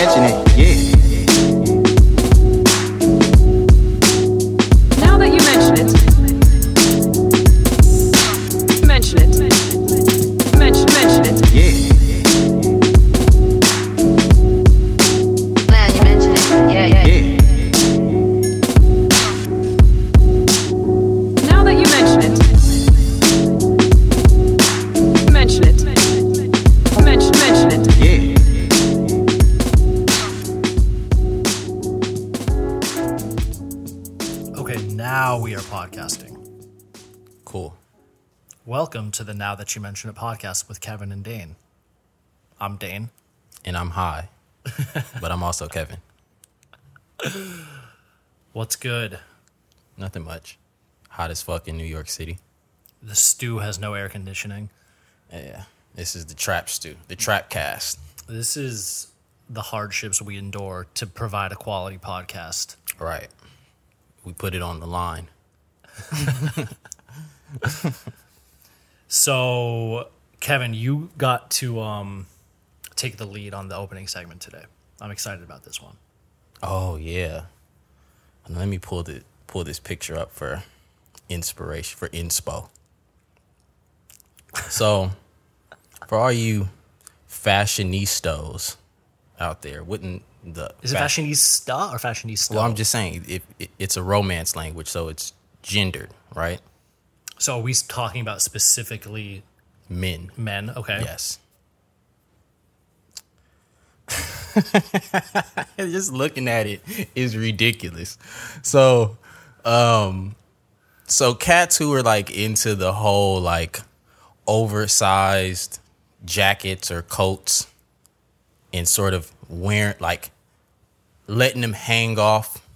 mention it, yeah. To the Now That You Mention It podcast with Kevin and Dane. I'm Dane. And I'm high, but I'm also Kevin. What's good? Nothing much. Hot as fuck in New York City. The stew has no air conditioning. Yeah. This is the trap stew, the trap cast. This is the hardships we endure to provide a quality podcast. Right. We put it on the line. So, Kevin, you got to um, take the lead on the opening segment today. I'm excited about this one. Oh yeah. And let me pull the pull this picture up for inspiration for inspo. So, for all you fashionistas out there, wouldn't the Is it fa- fashionista or fashionista? Well, I'm just saying if it, it's a romance language, so it's gendered, right? So are we talking about specifically Men. men? Okay. Yes. Just looking at it is ridiculous. So, um, so cats who are like into the whole like oversized jackets or coats and sort of wearing like letting them hang off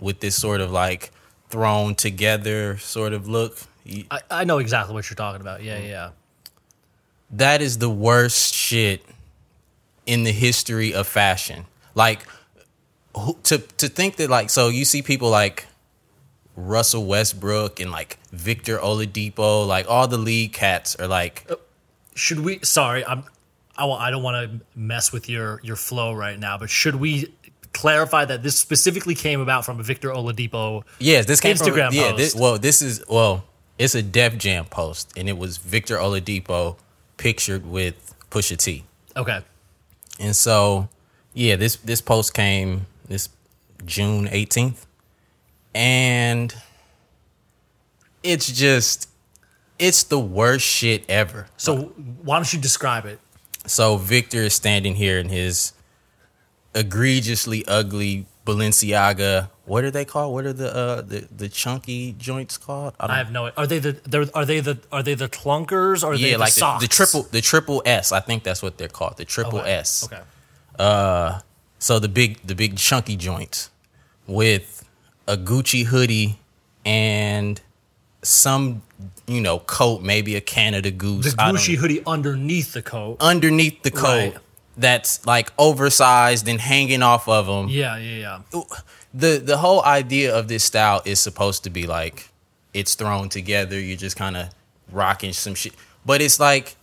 with this sort of like thrown together sort of look. You- I, I know exactly what you're talking about. Yeah, mm. yeah. that is the worst shit in the history of fashion. Like who, to to think that like so you see people like Russell Westbrook and like Victor Oladipo, like all the league cats are like uh, Should we? Sorry, I'm. I, I don't want to mess with your your flow right now, but should we clarify that this specifically came about from a Victor Oladipo? yes, this came Instagram from, yeah, this, well, this is well, it's a Def Jam post and it was Victor Oladipo pictured with Pusha T. Okay. And so, yeah, this this post came this June 18th. And it's just it's the worst shit ever. So why don't you describe it? So Victor is standing here in his egregiously ugly Balenciaga. What are they called? What are the uh the, the chunky joints called? don't I have no. Are they the? They're, they the? Are they the clunkers? Or are they yeah, the like the, socks? the triple the triple S. I think that's what they're called. The triple Okay. S. Okay. Uh, So the big the big chunky joints with a Gucci hoodie and some you know coat, maybe a Canada Goose. The Gucci hoodie underneath the coat. underneath the coat Right. That's like oversized and hanging off of them. Yeah, yeah, yeah. The the whole idea of this style is supposed to be like it's thrown together. You're just kind of rocking some shit, but it's like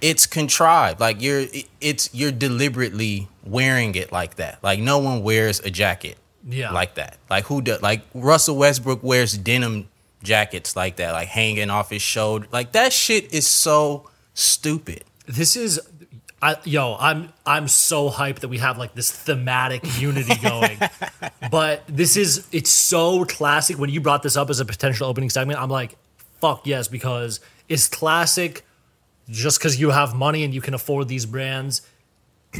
it's contrived. Like you're it's you're deliberately wearing it like that. Like no one wears a jacket Yeah. like that. Like who does? Like Russell Westbrook wears denim jackets like that, like hanging off his shoulder. Like that shit is so stupid. This is. I, yo, I'm I'm so hyped that we have like this thematic unity going. but this is it's so classic. When you brought this up as a potential opening segment, I'm like, fuck yes, because it's classic. Just because you have money and you can afford these brands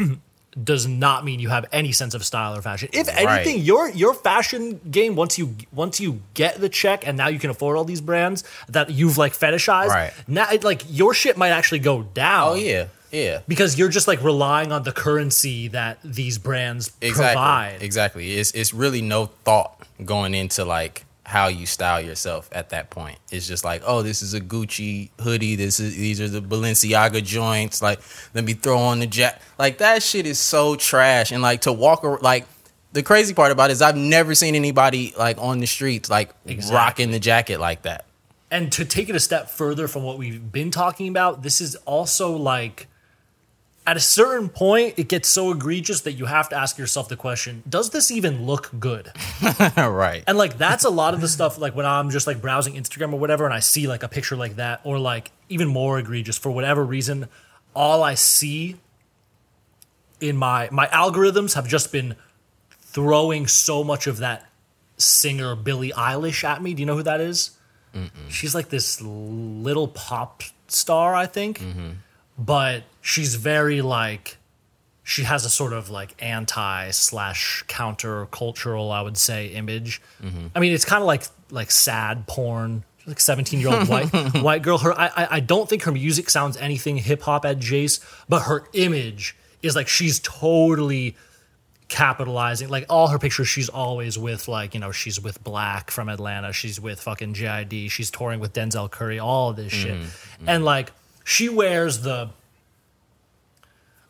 does not mean you have any sense of style or fashion. If anything, Right. your your fashion game once you once you get the check and now you can afford all these brands that you've like fetishized. Right. Now, it, like your shit might actually go down. Oh yeah, yeah. because you're just like relying on the currency that these brands Exactly. provide. Exactly. It's it's really no thought going into like how you style yourself at that point. It's just like, oh, this is a Gucci hoodie. This is these are the Balenciaga joints. Like, let me throw on the jack. Like that shit is so trash. And like to walk ar- like the crazy part about it is I've never seen anybody like on the streets like Exactly. rocking the jacket like that. And to take it a step further from what we've been talking about, this is also like at a certain point, it gets so egregious that you have to ask yourself the question: Does this even look good? right. And like that's a lot of the stuff. Like when I'm just like browsing Instagram or whatever, and I see like a picture like that, or like even more egregious for whatever reason, all I see in my my algorithms have just been throwing so much of that singer Billie Eilish at me. Do you know who that is? She's like this little pop star, I think, mm-hmm. But she's very like she has a sort of like anti slash counter cultural, I would say, image. Mm-hmm. I mean, it's kind of like like sad porn. Like seventeen year old white white girl. Her, I I- I don't think her music sounds anything hip hop at adjacent, but her image is like she's totally capitalizing. Like all her pictures, she's always with like you know she's with Black from Atlanta. She's with fucking gid She's touring with Denzel Curry. All of this shit, mm-hmm. and like she wears the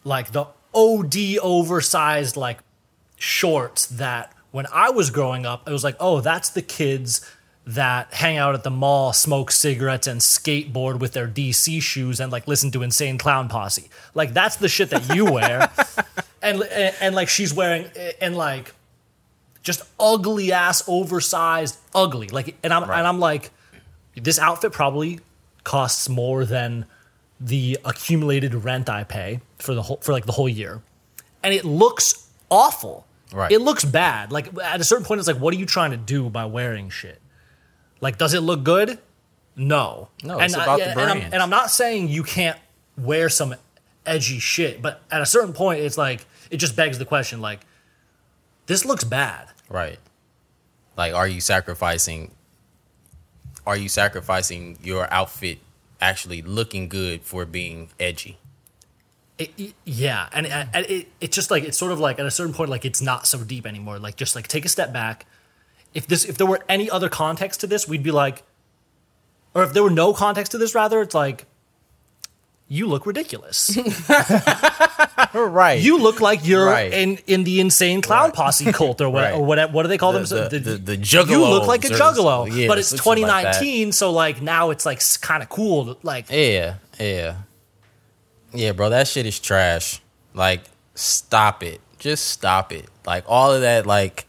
like the OD oversized like shorts that when I was growing up, it was like, oh, that's the kids that hang out at the mall, smoke cigarettes, and skateboard with their DC shoes and like listen to Insane Clown Posse. Like that's the shit that you wear. and, and and like she's wearing and like just ugly ass oversized ugly. Like and I'm and I'm like this outfit probably costs more than the accumulated rent I pay for the whole for like the whole year. And it looks awful. Right. It looks bad. Like at a certain point it's like what are you trying to do by wearing shit? Like does it look good? No. No, and the and I'm, and I'm not saying you can't wear some edgy shit, but at a certain point it's like it just begs the question like this looks bad. Right. Like, are you sacrificing? Are you sacrificing your outfit actually looking good for being edgy? It, it- yeah, and, uh, and it, it's just like it's sort of like at a certain point, like it's not so deep anymore. Like just like take a step back. If this, if there were any other context to this, we'd be like, or if there were no context to this, rather, it's like, you look ridiculous. Right. you look like you're Right. in in the insane clown Right. posse cult or what Right. or what what do they call The- themselves? the- the- the You look like a juggalos or- juggalo, yeah, but it's some shit like 2019, so like now it's like kind of cool. To, like Yeah, yeah. Yeah, bro, that shit is trash. Like, stop it. Just stop it. Like, all of that, like,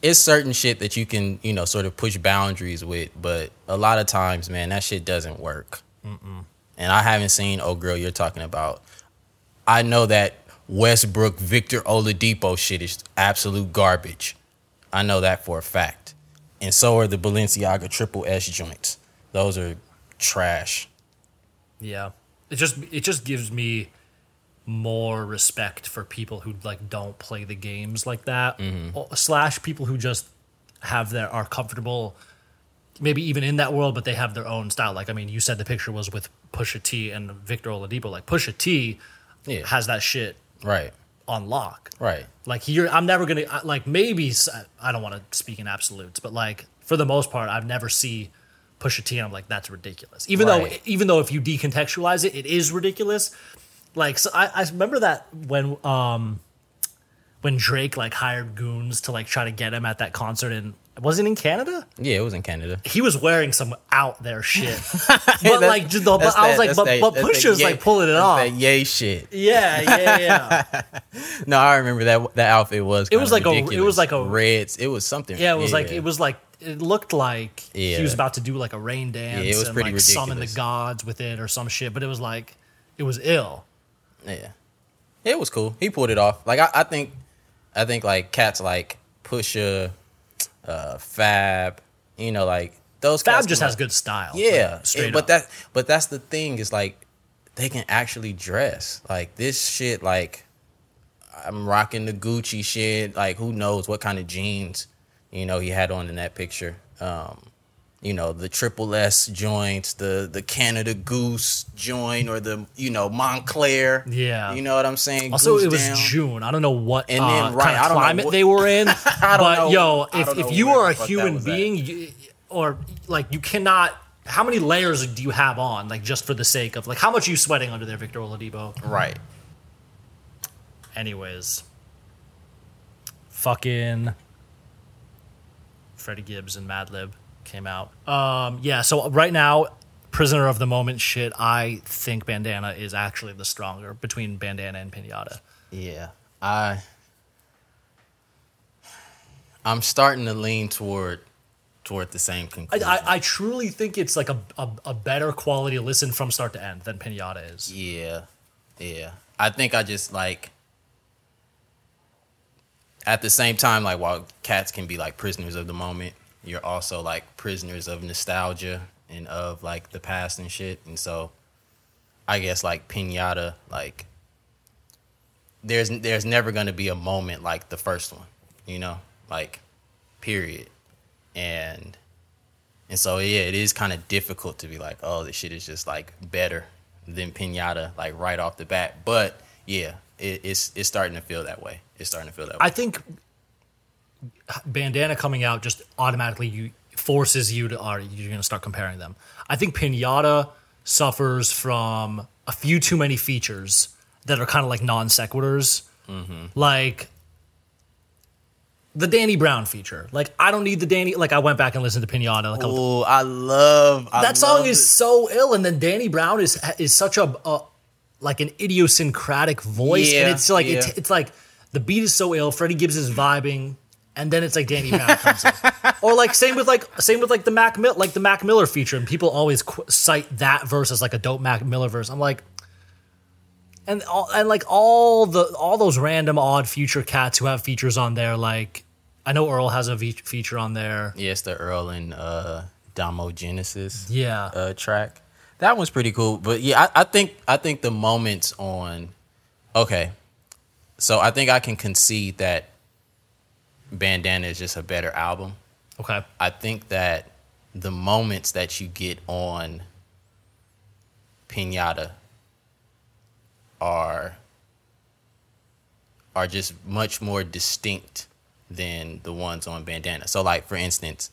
it's certain shit that you can, you know, sort of push boundaries with, but a lot of times, man, that shit doesn't work. And I haven't seen Oh Girl you're talking about. I know that Westbrook Victor Oladipo shit is absolute garbage. I know that for a fact. And so are the Balenciaga Triple S joints. Those are trash. Yeah. It just it just gives me more respect for people who like don't play the games like that. Or- Slash people who just have their are comfortable maybe even in that world but they have their own style. Like I mean, you said the picture was with Pusha T and Victor Oladipo. Like Pusha T Yeah. has that shit Right. on lock. Right. Like you're, I'm never gonna like maybe I don't want to speak in absolutes, but like for the most part, I've never see Pusha T. And I'm like that's ridiculous. Even though even though if you decontextualize it, it is ridiculous. Like so I, I remember that when um when Drake like hired goons to like try to get him at that concert in was it in Canada? Yeah, it was in Canada. He was wearing some out there shit, but like just the, but I was that- like, but, that- but that's that Pusha's yay- like pulling it off. That yay shit. Yeah, yeah, yeah. No, I remember that that outfit was. It was like a- it was like a- reds. It was something. Yeah, it was like it was like it looked like he was about to do like a rain dance it was and pretty like summon the gods with it or some shit. But it was like it was ill. Yeah, it was cool. He pulled it off. Like I, I think, I think like cats like Pusha, uh, Fab. You know, like those. Fab just can, has good style. Yeah, like, it- but that but that's the thing is like they can actually dress like this shit. Like I'm rocking the Gucci shit. Like who knows what kind of jeans you know he had on in that picture. Um, you know the triple S joints, the the Canada Goose joint, or the you know Moncler. Yeah. you know what I'm saying. also, Goose it was down. June. I don't know what And uh, then, right, kind I of don't know climate what- they were in. don't but know- yo, if, if you are a the fuck that human being, you, or like you cannot. How many layers do you have on? Like just for the sake of like how much are you sweating under there, Victor Oladipo? Right. Anyways, fucking Freddie Gibbs and Madlib came out. Um, yeah, so right now, prisoner of the moment shit, I think Bandana is actually the stronger between Bandana and Pinata. Yeah, I I'm starting to lean toward toward the same I, conclusion. I, I truly think it's like a, a, a better quality listen from start to end than Pinata is. yeah, yeah. I think I just like at the same time, like while cats can be like prisoners of the moment, you're also like prisoners of nostalgia and of like the past and shit. And so I guess like pinata, like there's there's never gonna be a moment like the first one, you know? Like period. And and so yeah, it is kind of difficult to be like, oh, this shit is just like better than pinata, like right off the bat. But yeah, it, it's it's starting to feel that way. It's starting to feel that way. I think Bandana coming out just automatically you forces you to are you're going to start comparing them. I think Pinata suffers from a few too many features that are kind of like non sequiturs, mm-hmm. like the Danny Brown feature. Like I don't need the Danny. Like I went back and listened to Pinata. Like Oh, I love I that song love is it. so ill, and then Danny Brown is is such a, a like an idiosyncratic voice, Yeah, and it's like yeah. it's, it's like the beat is so ill. Freddie Gibbs is vibing, and then it's like Danny Brown comes in, or like same with like same with like the Mac Mill like the Mac Miller feature, and people always qu- cite that verse as like a dope Mac Miller verse. I'm like. And all, and like all the all those random odd future cats who have features on there, like I know Earl has a ve- feature on there. It's the Earl and uh Domo Genesis Yeah, uh track. That one's pretty cool. But yeah, I, I think I think the moments on okay. So I think I can concede that Bandana is just a better album. okay. I think that the moments that you get on Pinata are are just much more distinct than the ones on Bandana. So like for instance,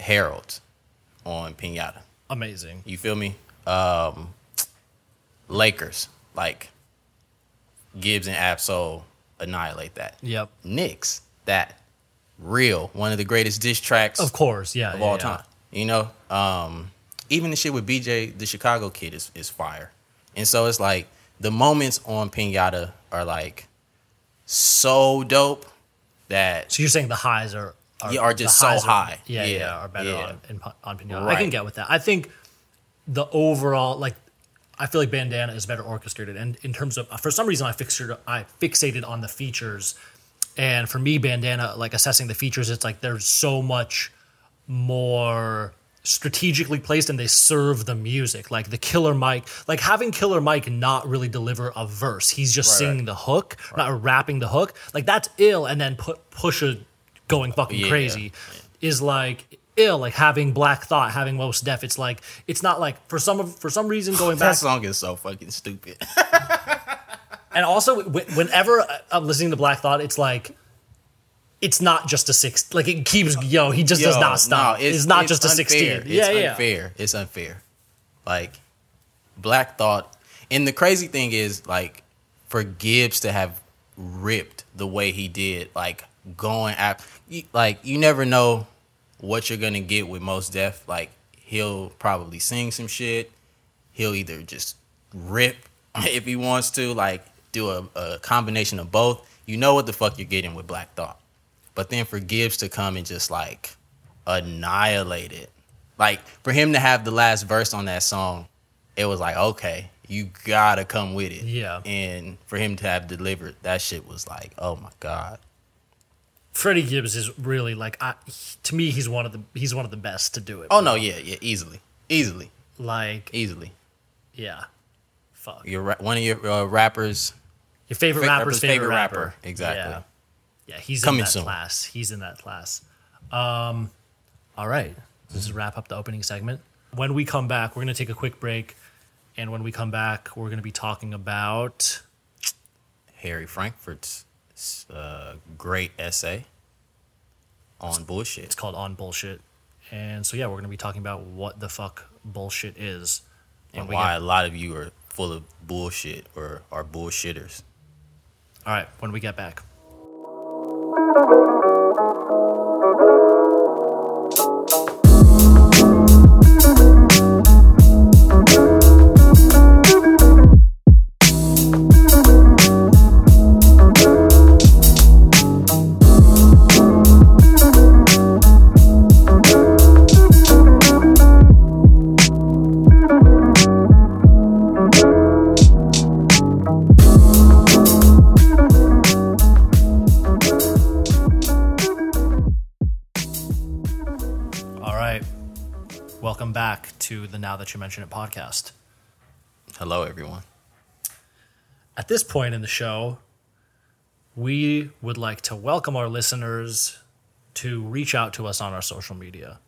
Harold on Pinata. Amazing. You feel me? Um Lakers, like Gibbs and Ab-Soul annihilate that. Yep. Knicks, that real one of the greatest diss tracks Of course, yeah. of yeah, all yeah. time. You know, um, even the shit with BJ, the Chicago kid, is is fire. And so it's like the moments on Pinata are like so dope that So you're saying the highs are are, Yeah, are just so high. yeah, yeah, Yeah, are better on on Pinata. I can get with that. I think the overall like I feel like Bandana is better orchestrated, and in terms of for some reason I fixated I fixated on the features, and for me Bandana like assessing the features, it's like there's so much more strategically placed and they serve the music. Like the killer mike like having killer mike not really deliver a verse. He's just Right, singing right. the hook not rapping the hook. Like that's ill and then put pusha going fucking Yeah. crazy is like ill like having black thought having Mos Def it's like it's not like for some of for some reason going that back song is so fucking stupid. and also wh- whenever uh, I'm listening to Black Thought, it's like it's not just a six. Like it keeps yo. He just does not stop. no, it's, not it's just a unfair. sixteen. It's yeah, yeah. unfair. It's unfair. Like Black Thought, and the crazy thing is, like, for Gibbs to have ripped the way he did, like going at, like you never know what you're gonna get with Mos Def. Like he'll probably sing some shit. He'll either just rip if he wants to, like do a, a combination of both. You know what the fuck you're getting with Black Thought. But then for Gibbs to come and just like annihilate it, like for him to have the last verse on that song, it was like, okay, you gotta come with it. Yeah. And for him to have delivered, that shit was like, oh my God. Freddie Gibbs is really like I, to me. He's one of the he's one of the best to do it. Oh no, yeah, yeah, easily. Easily. like Easily. yeah. Fuck You're one of your uh, rappers. your favorite fa- rapper's rapper's favorite, favorite rapper. rapper. Exactly. Yeah, yeah. He's Coming in that soon. class. He's in that class. Um, all right. This is wrap up the opening segment. When we come back, we're gonna take a quick break, and when we come back, we're gonna be talking about Harry Frankfurt's uh, great essay on bullshit. It's called On Bullshit. And so, yeah, we're going to be talking about what the fuck bullshit is. and why get- a lot of you are full of bullshit or are bullshitters. all right, when we get back. To the Now That You Mention It podcast. Hello, everyone. At this point in the show, we would like to welcome our listeners to reach out to us on our social media.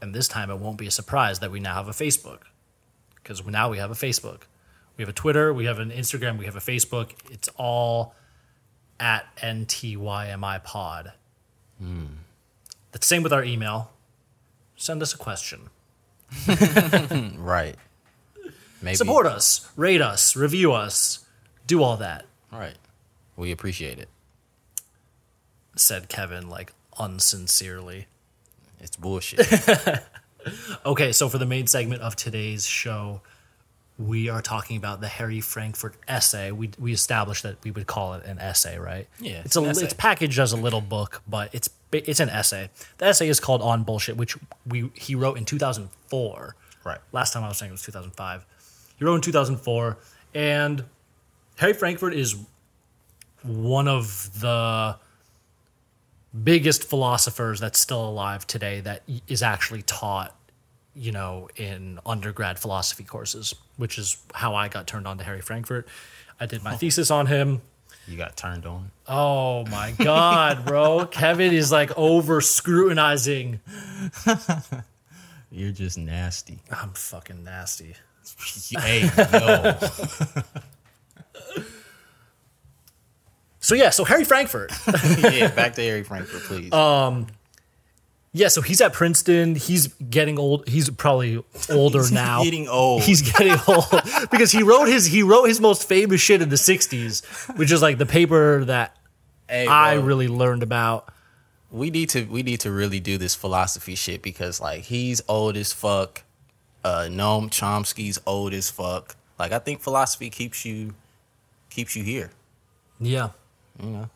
And this time it won't be a surprise that we now have a Facebook because now we have a Facebook. We have a Twitter, we have an Instagram, we have a Facebook. It's all at NTYMI pod. Hmm. The same with our email. Send us a question. Right. Maybe. Support us, rate us, review us, do all that, Right. We appreciate it. said Kevin, like unsincerely. It's bullshit. Okay, so for the main segment of today's show, we are talking about the Harry Frankfurt essay. We we established that we would call it an essay, right? Yeah, it's a essay. it's packaged as a little book, but it's it's an essay. The essay is called "On Bullshit," which we he wrote in 2004. Right. Last time I was saying it was 2005. He wrote in 2004, and Harry Frankfurt is one of the biggest philosophers that's still alive today that is actually taught you know in undergrad philosophy courses which is how i got turned on to harry frankfurt i did my thesis on him you got turned on. oh my god bro kevin is like over scrutinizing You're just nasty. i'm fucking nasty hey, yo. so yeah so harry frankfurt yeah, back to Harry Frankfurt, please. Um, yeah so he's at princeton he's getting old he's probably older now Getting old. he's getting old because he wrote his he wrote his most famous shit in the 60s which is like the paper that Hey, i bro, really learned about we need to we need to really do this philosophy shit because like he's old as fuck. Uh, Noam Chomsky's old as fuck. Like I think philosophy keeps you keeps you here. yeah You know.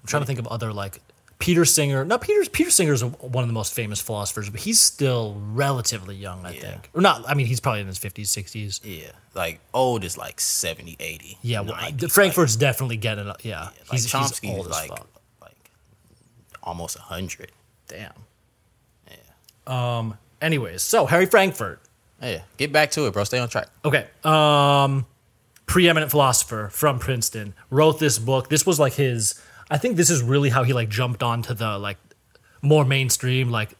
i'm trying to think of other like peter singer Now, peter peter singer is one of the most famous philosophers but he's still relatively young i Yeah. think or not i mean he's probably in his 50s 60s Yeah, like old is like 70, 80. yeah well, 90, frankfurt's definitely getting up yeah Like, he's, like he's Chomsky old is like like almost a hundred. damn Yeah. um anyways so harry frankfurt Yeah, get back to it, bro. Stay on track. Okay. Um preeminent philosopher from Princeton wrote this book. This was like his I think this is really how he like jumped onto the like more mainstream like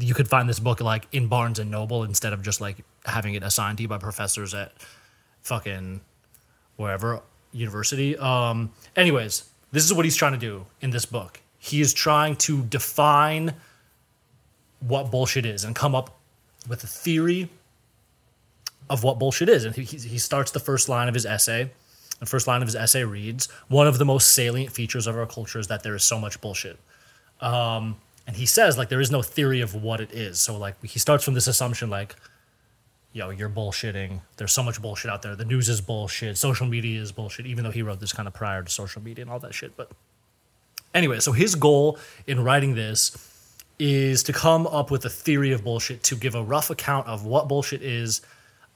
you could find this book like in Barnes and Noble instead of just like having it assigned to you by professors at fucking wherever university. Um anyways, this is what he's trying to do in this book. He is trying to define what bullshit is and come up with a theory of what bullshit is. And he, he he starts the first line of his essay. The first line of his essay reads One of the most salient features of our culture is that there is so much bullshit. Um, and he says, like, there is no theory of what it is. So, like, he starts from this assumption, like, yo, you're bullshitting. There's so much bullshit out there. The news is bullshit. Social media is bullshit, even though he wrote this kind of prior to social media and all that shit. But anyway, so his goal in writing this is to come up with a theory of bullshit, to give a rough account of what bullshit is,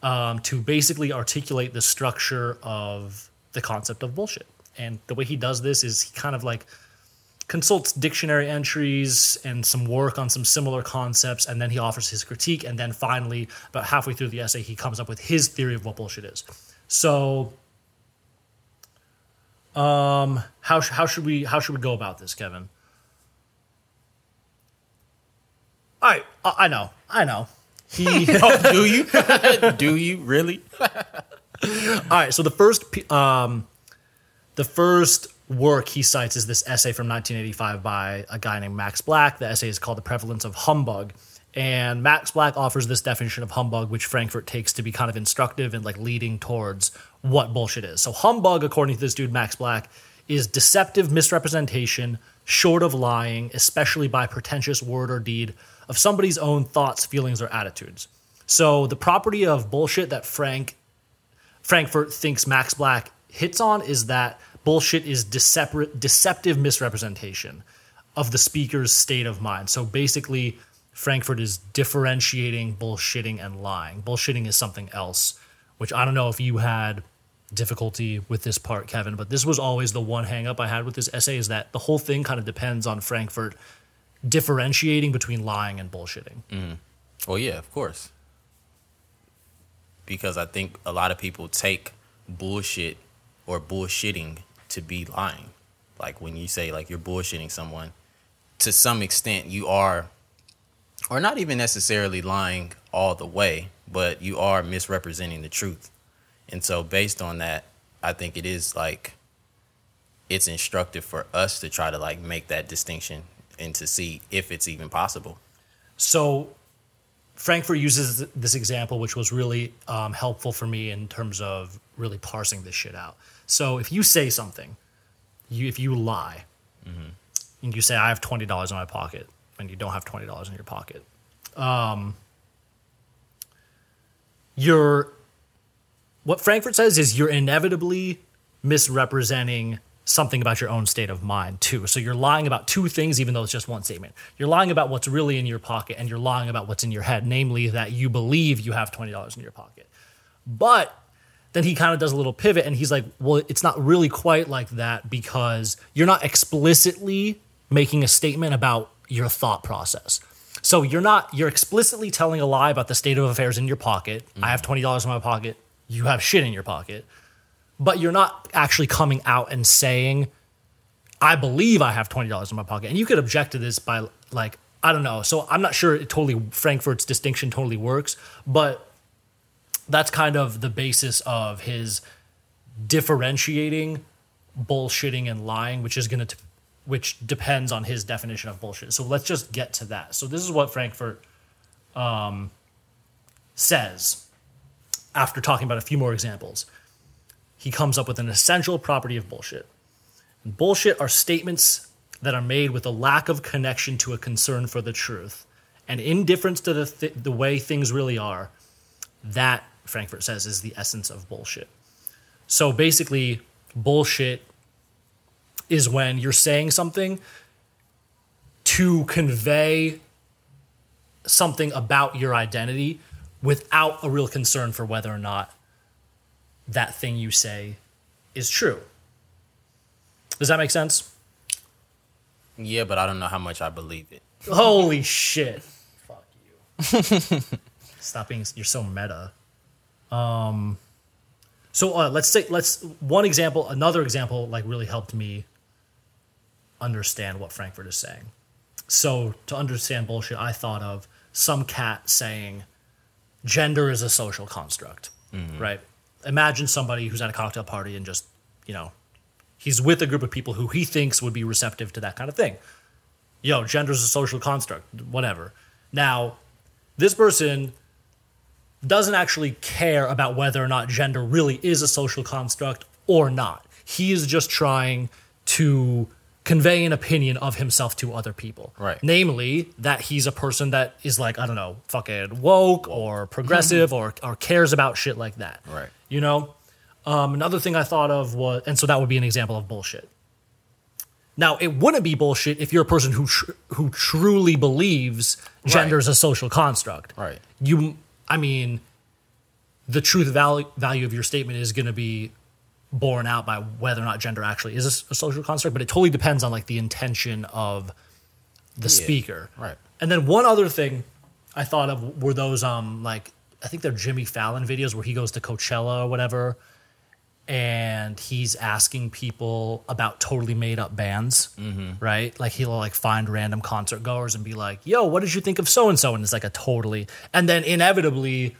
um, to basically articulate the structure of the concept of bullshit. And the way he does this is he kind of like consults dictionary entries and some work on some similar concepts, and then he offers his critique. And then finally, about halfway through the essay, he comes up with his theory of what bullshit is. So, um, how sh- how should we how should we go about this, Kevin? I I I know I know. He Do you? Do you really? All right, so the first um, the first work he cites is this essay from 1985 by a guy named Max Black. The essay is called "The Prevalence of Humbug," and Max Black offers this definition of humbug, which Frankfurt takes to be kind of instructive and like leading towards what bullshit is. So humbug, according to this dude Max Black, is deceptive misrepresentation, short of lying, especially by pretentious word or deed of somebody's own thoughts, feelings, or attitudes. So the property of bullshit that Frank Frankfurt thinks Max Black hits on is that bullshit is decep- deceptive misrepresentation of the speaker's state of mind. So basically, Frankfurt is differentiating bullshitting and lying. Bullshitting is something else, which I don't know if you had difficulty with this part, Kevin, but this was always the one hang up I had with this essay is that the whole thing kind of depends on Frankfurt differentiating between lying and bullshitting. Mm-hmm. Well, yeah, of course. Because I think a lot of people take bullshit or bullshitting to be lying. Like when you say like you're bullshitting someone, to some extent you are or not even necessarily lying all the way, but you are misrepresenting the truth. And so based on that, I think it is like it's instructive for us to try to like make that distinction and to see if it's even possible. So Frankfurt uses this example, which was really um, helpful for me in terms of really parsing this shit out. So if you say something, you if you lie, and you say I have twenty dollars in my pocket, and you don't have twenty dollars in your pocket, um, you're what Frankfurt says is you're inevitably misrepresenting something about your own state of mind too. So you're lying about two things, even though it's just one statement. You're lying about what's really in your pocket, and you're lying about what's in your head, namely that you believe you have twenty dollars in your pocket. But then he kind of does a little pivot, and he's like, "Well, it's not really quite like that because you're not explicitly making a statement about your thought process." So you're not you're explicitly telling a lie about the state of affairs in your pocket. I have mm-hmm. twenty dollars in my pocket. You have shit in your pocket but you're not actually coming out and saying, I believe I have $20 in my pocket. And you could object to this by, like, I don't know. So I'm not sure it totally, Frankfurt's distinction totally works, but that's kind of the basis of his differentiating bullshitting and lying, which is going to, which depends on his definition of bullshit. So let's just get to that. So this is what Frankfurt um, says after talking about a few more examples he comes up with an essential property of bullshit. And bullshit are statements that are made with a lack of connection to a concern for the truth and indifference to the, th- the way things really are. That, Frankfurt says, is the essence of bullshit. So basically, bullshit is when you're saying something to convey something about your identity without a real concern for whether or not that thing you say is true. Does that make sense? Yeah, but I don't know how much I believe it. Holy shit. Fuck you. Stop being you're so meta. Um so uh, let's say let's one example another example like really helped me understand what Frankfurt is saying. So to understand bullshit I thought of some cat saying gender is a social construct, right? Imagine somebody who's at a cocktail party and just, you know, he's with a group of people who he thinks would be receptive to that kind of thing. Yo, gender's a social construct, whatever. Now, this person doesn't actually care about whether or not gender really is a social construct or not. He is just trying to convey an opinion of himself to other people. Right. Namely, that he's a person that is like, I don't know, fucking woke or progressive or, or cares about shit like that. Right. You know? Um, another thing I thought of was, and so that would be an example of bullshit. Now, it wouldn't be bullshit if you're a person who tr- who truly believes gender is a social construct. Right. You, I mean, the truth value value of your statement is going to be borne out by whether or not gender actually is a social construct. But it totally depends on like the intention of the speaker. right. And then one other thing I thought of were those um like I think they're Jimmy Fallon videos where he goes to Coachella or whatever and he's asking people about totally made up bands, right? Like he'll like find random concert goers and be like, "Yo, what did you think of so and so?" And it's like a totally, and then inevitably,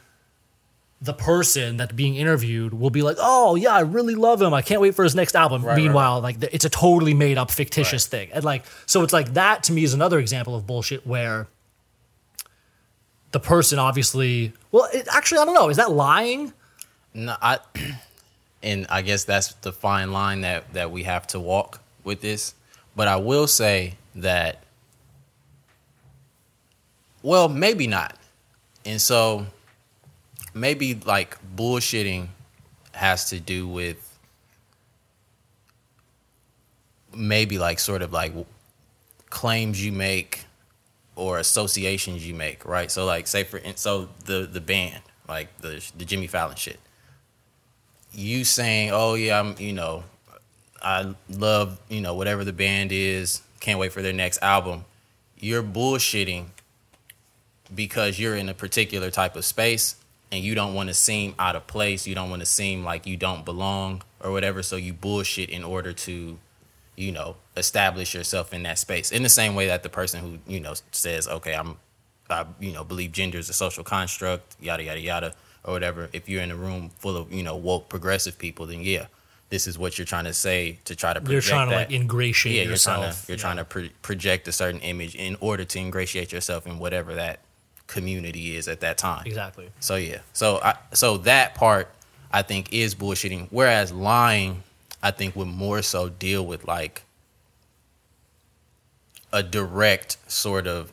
the person that's being interviewed will be like, "Oh yeah, I really love him. I can't wait for his next album." right, Meanwhile, like th- it's a totally made up fictitious thing, and like so it's like that to me is another example of bullshit where the person obviously, well, it, actually I don't know, is that lying? No, I, and I guess that's the fine line that that we have to walk with this. But I will say that, well, maybe not. And so, maybe like bullshitting has to do with maybe like sort of like claims you make or associations you make, right? So like say for so the the band, like the the Jimmy Fallon shit. You saying, "Oh yeah, I'm, you know, I love, you know, whatever the band is, can't wait for their next album." You're bullshitting because you're in a particular type of space and you don't want to seem out of place. You don't want to seem like you don't belong or whatever. So you bullshit in order to, you know, establish yourself in that space. In the same way that the person who you know says, "Okay, I'm, I you know believe gender is a social construct," yada yada yada, or whatever. If you're in a room full of you know woke progressive people, then yeah, this is what you're trying to say to try to project You're trying to that. like ingratiate yeah, you're yourself. trying to you're trying to pro- project a certain image in order to ingratiate yourself in whatever that community is at that time. exactly. So yeah, so I so that part I think is bullshitting. Whereas lying, I think would more so deal with like a direct sort of.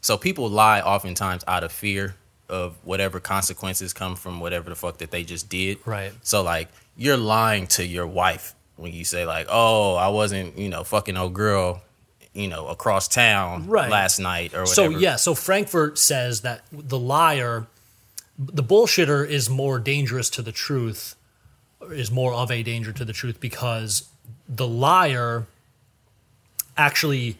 So people lie oftentimes out of fear of whatever consequences come from whatever the fuck that they just did. Right. So like you're lying to your wife when you say like, "Oh, I wasn't, you know, fucking old girl, you know, across town Right. last night or whatever. So yeah, so Frankfurt says that the liar, the bullshitter is more dangerous to the truth, is more of a danger to the truth because the liar actually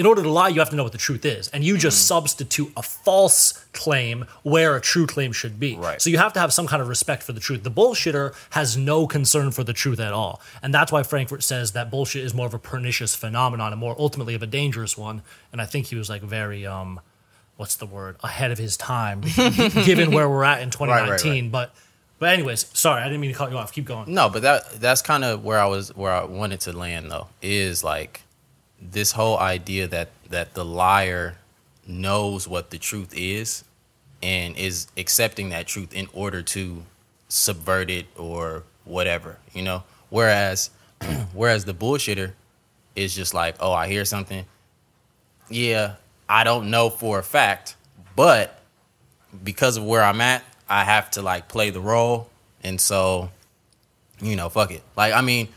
in order to lie, you have to know what the truth is. And you just Mm-hmm. substitute a false claim where a true claim should be. Right. So you have to have some kind of respect for the truth. The bullshitter has no concern for the truth at all. And that's why Frankfurt says that bullshit is more of a pernicious phenomenon and more ultimately of a dangerous one. And I think he was like very, um, what's the word, ahead of his time, given where we're at in 2019. But, but anyways, sorry, I didn't mean to cut you off. Keep going. No, but that that's kind of where I was where I wanted to land though is like this whole idea that that the liar knows what the truth is and is accepting that truth in order to subvert it or whatever, you know. Whereas whereas the bullshitter is just like, "Oh, I hear something. Yeah, I don't know for a fact, but because of where I'm at, I have to like play the role." And so you know, fuck it. Like, I mean,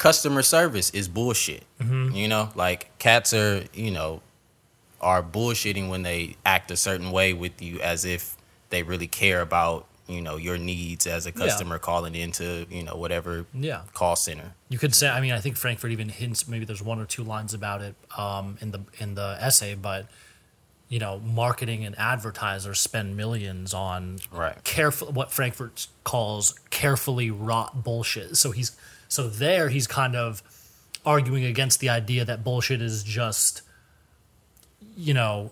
customer service is bullshit. You know, like cats are, you know, are bullshitting when they act a certain way with you as if they really care about, you know, your needs as a customer calling into, you know, whatever Yeah. call center. You could say. I mean, I think Frankfurt even hints. Maybe there's one or two lines about it um, in the in the essay, but you know, marketing and advertisers spend millions on Right. careful what Frankfurt calls carefully wrought bullshit. So he's so there he's kind of arguing against the idea that bullshit is just you know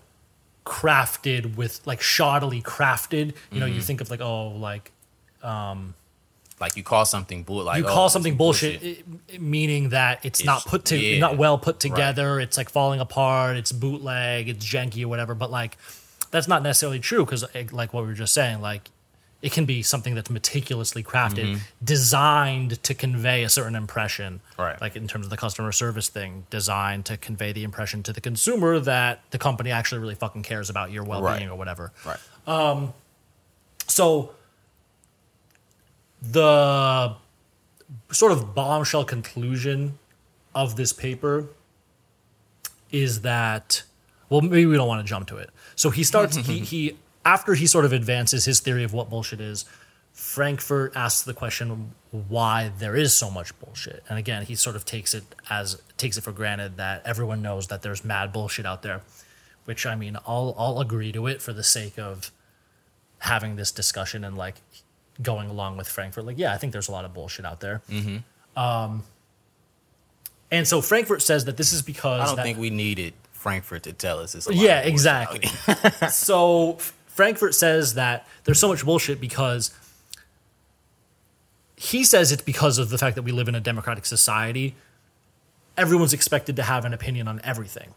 crafted with like shoddily crafted. You know, you think of like oh like um, Like you call something bull, like you oh, call this something bullshit, i- i- meaning that it's, not put to yeah. not well put together. It's like falling apart. It's bootleg. It's janky or whatever. But like that's not necessarily true because like what we were just saying like it can be something that's meticulously crafted mm-hmm. designed to convey a certain impression Right. like in terms of the customer service thing designed to convey the impression to the consumer that the company actually really fucking cares about your well-being Right. or whatever Right. Um, so the sort of bombshell conclusion of this paper is that well maybe we don't want to jump to it. So he starts he he after he sort of advances his theory of what bullshit is, Frankfurt asks the question why there is so much bullshit. And again, he sort of takes it as takes it for granted that everyone knows that there's mad bullshit out there, which I mean, I'll I'll agree to it for the sake of having this discussion and like going along with Frankfurt. Like, yeah, I think there's a lot of bullshit out there. Um, and so Frankfurt says that this is because I don't that- think we needed Frankfurt to tell us. It's yeah, of bullshit out exactly. so Frankfurt says that there's so much bullshit because he says it's because of the fact that we live in a democratic society. Everyone's expected to have an opinion on everything.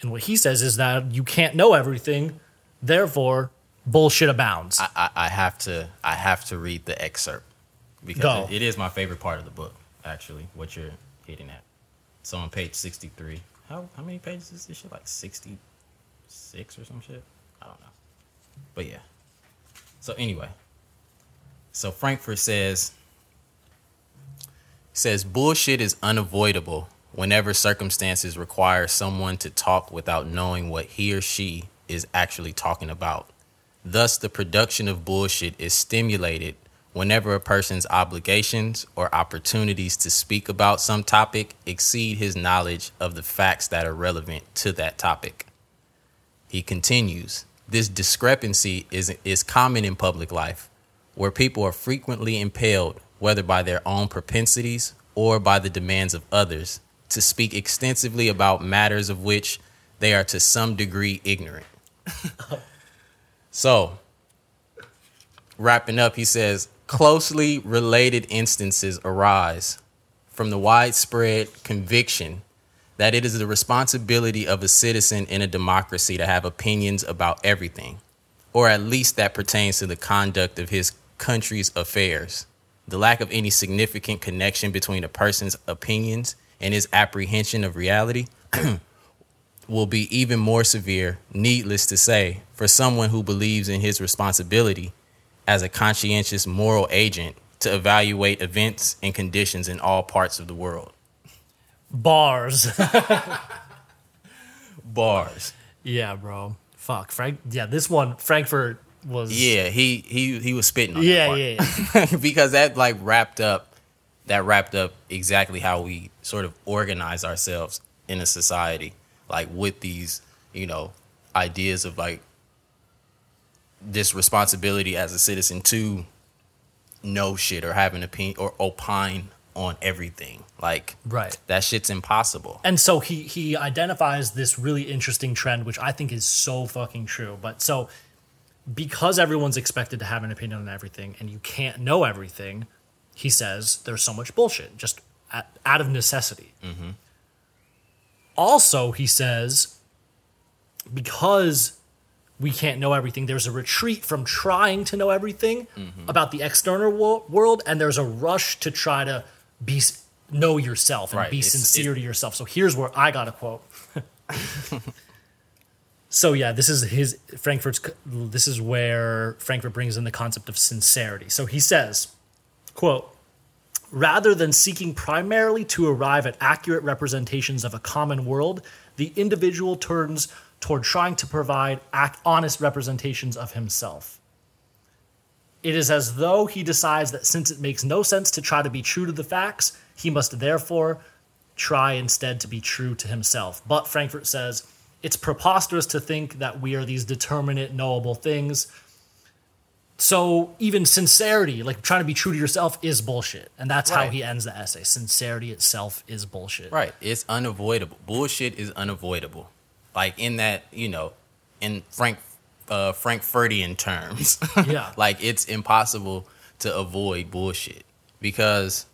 And what he says is that you can't know everything, therefore bullshit abounds. I, I, I have to I have to read the excerpt because it- it is my favorite part of the book. Actually, what you're hitting at. So on page sixty three, how how many pages is this shit? Like sixty six or some shit? I don't know. But yeah. So anyway, so Frankfurt says says bullshit is unavoidable whenever circumstances require someone to talk without knowing what he or she is actually talking about. Thus, the production of bullshit is stimulated whenever a person's obligations or opportunities to speak about some topic exceed his knowledge of the facts that are relevant to that topic. He continues This discrepancy is is common in public life, where people are frequently impelled, whether by their own propensities or by the demands of others, to speak extensively about matters of which they are to some degree ignorant. so, wrapping up, he says closely related instances arise from the widespread conviction that it is the responsibility of a citizen in a democracy to have opinions about everything, or at least that pertains to the conduct of his country's affairs. The lack of any significant connection between a person's opinions and his apprehension of reality will be even more severe, needless to say, for someone who believes in his responsibility as a conscientious moral agent to evaluate events and conditions in all parts of the world. Bars. Bars. yeah, bro. Fuck. Frank. Yeah, this one, Frankfurt was. Yeah, he he he was spitting on Yeah, that yeah, yeah. because that like wrapped up that wrapped up exactly how we sort of organize ourselves in a society like with these you know ideas of like this responsibility as a citizen to know shit or have an opinion or opine on everything like Right. that shit's impossible And so he he identifies this really interesting trend, which I think is so fucking true. But so because everyone's expected to have an opinion on everything, and you can't know everything, he says there's so much bullshit just at, out of necessity. Mm-hmm. Also, he says because we can't know everything, there's a retreat from trying to know everything mm-hmm. about the external wo- world, and there's a rush to try to be know yourself and Right, be it's- sincere to yourself. So here's where I got a quote. so yeah, this is his Frankfurt's. This is where Frankfurt brings in the concept of sincerity. So he says, "quote." Rather than seeking primarily to arrive at accurate representations of a common world, the individual turns toward trying to provide honest representations of himself. It is as though he decides that since it makes no sense to try to be true to the facts, he must therefore try instead to be true to himself. But Frankfurt says it's preposterous to think that we are these determinate, knowable things. So even sincerity, like trying to be true to yourself, is bullshit. And that's how he ends the essay. Sincerity itself is bullshit. Right. It's unavoidable. Bullshit is unavoidable. Like in that, you know, in Frank uh Frankfurtian terms. Yeah. like it's impossible to avoid bullshit. Because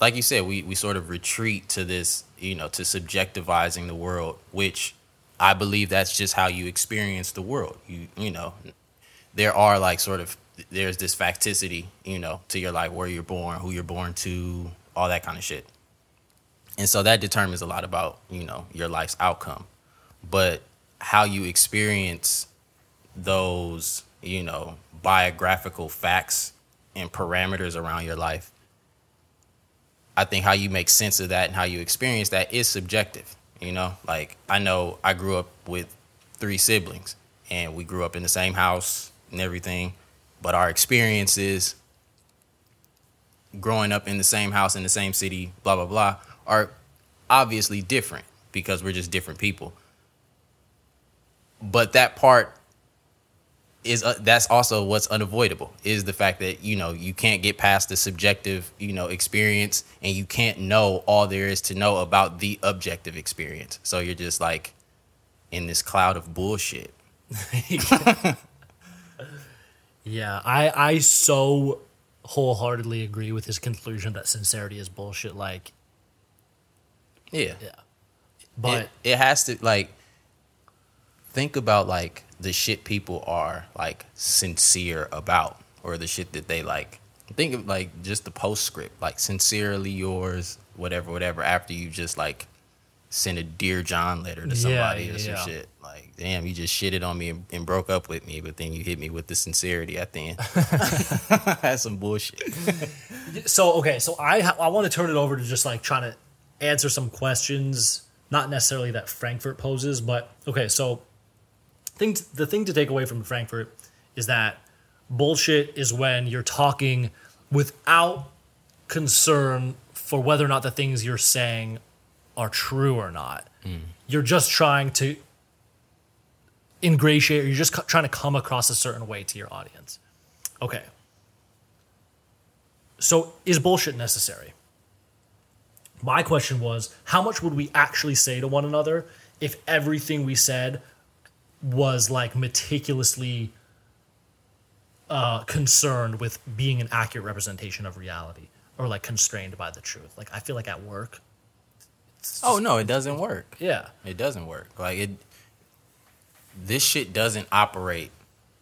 like you said, we, we sort of retreat to this, you know, to subjectivizing the world, which I believe that's just how you experience the world. You you know, there are like sort of there's this facticity, you know, to your life, where you're born, who you're born to, all that kind of shit. And so that determines a lot about, you know, your life's outcome. But how you experience those, you know, biographical facts and parameters around your life, I think how you make sense of that and how you experience that is subjective. You know, like I know I grew up with three siblings and we grew up in the same house and everything, but our experiences growing up in the same house in the same city, blah blah blah, are obviously different because we're just different people. But that part is uh, that's also what's unavoidable is the fact that you know you can't get past the subjective you know experience and you can't know all there is to know about the objective experience. So you're just like in this cloud of bullshit. Yeah, I I so wholeheartedly agree with his conclusion that sincerity is bullshit. Like, Yeah. yeah, but it, it has to like think about like the shit people are like sincere about or the shit that they like. Think of like just the postscript like sincerely yours whatever whatever after you just like send a dear john letter to Yeah, somebody or some yeah. shit. Like damn you just shitted on me and, and broke up with me but then you hit me with the sincerity at the end. That's some bullshit. So okay, so I I want to turn it over to just like trying to answer some questions, not necessarily that Frankfurt poses, but okay, so thing t- the thing to take away from Frankfurt is that bullshit is when you're talking without concern for whether or not the things you're saying are true or not. Mm. You're just trying to ingratiate or you're just co- trying to come across a certain way to your audience. Okay. So is bullshit necessary? My question was how much would we actually say to one another if everything we said was like meticulously uh, concerned with being an accurate representation of reality or like constrained by the truth? Like, I feel like at work, Oh no, it doesn't work. yeah. It doesn't work. Like it this shit doesn't operate,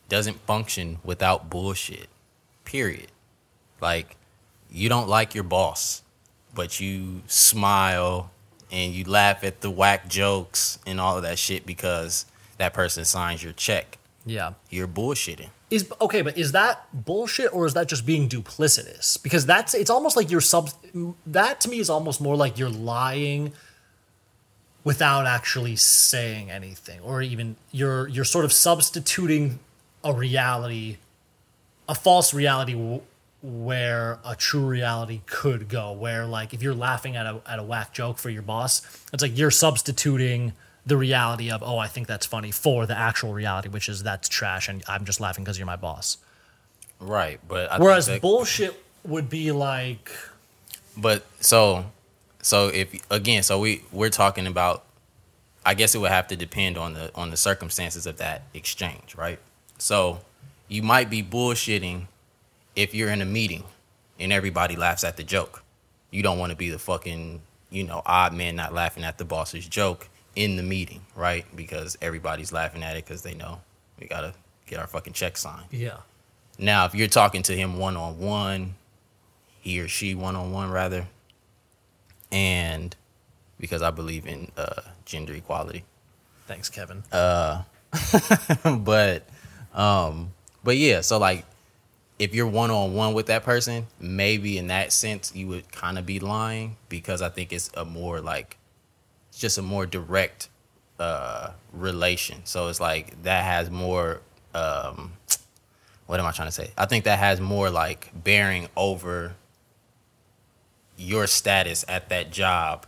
doesn't function without bullshit. Period. Like you don't like your boss, but you smile and you laugh at the whack jokes and all of that shit because that person signs your check. Yeah. You're bullshitting. Is okay, but is that bullshit or is that just being duplicitous? Because that's it's almost like you're sub. That to me is almost more like you're lying without actually saying anything, or even you're you're sort of substituting a reality, a false reality w- where a true reality could go. Where like if you're laughing at a at a whack joke for your boss, it's like you're substituting the reality of oh I think that's funny for the actual reality, which is that's trash and I'm just laughing because you're my boss. Right. But I Whereas that, bullshit would be like But so so if again, so we we're talking about I guess it would have to depend on the on the circumstances of that exchange, right? So you might be bullshitting if you're in a meeting and everybody laughs at the joke. You don't want to be the fucking, you know, odd man not laughing at the boss's joke in the meeting, right? Because everybody's laughing at it because they know we gotta get our fucking check signed. yeah. Now, if you're talking to him one on one, he or she one on one rather, and because I believe in uh, gender equality, Thanks, Kevin. Uh, but um, but yeah, so like if you're one on one with that person, maybe in that sense you would kind of be lying because I think it's a more like just a more direct uh relation. So it's like that has more um what am I trying to say? I think that has more like bearing over your status at that job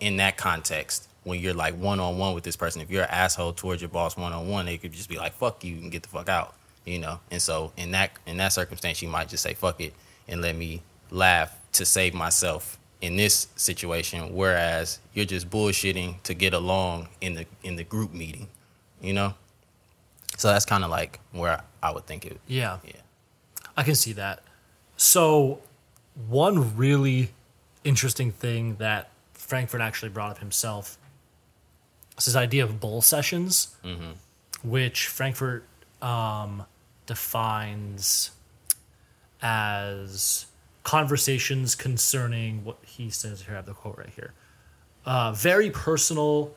in that context when you're like one on one with this person. If you're an asshole towards your boss one on one, they could just be like, fuck you and get the fuck out. You know? And so in that in that circumstance you might just say fuck it and let me laugh to save myself in this situation, whereas you're just bullshitting to get along in the in the group meeting. You know? So that's kind of like where I would think it. Yeah. Yeah. I can see that. So, one really interesting thing that Frankfurt actually brought up himself is this idea of bull sessions, which Frankfurt um, defines as conversations concerning what he says here. I have the quote right here. Uh, very personal,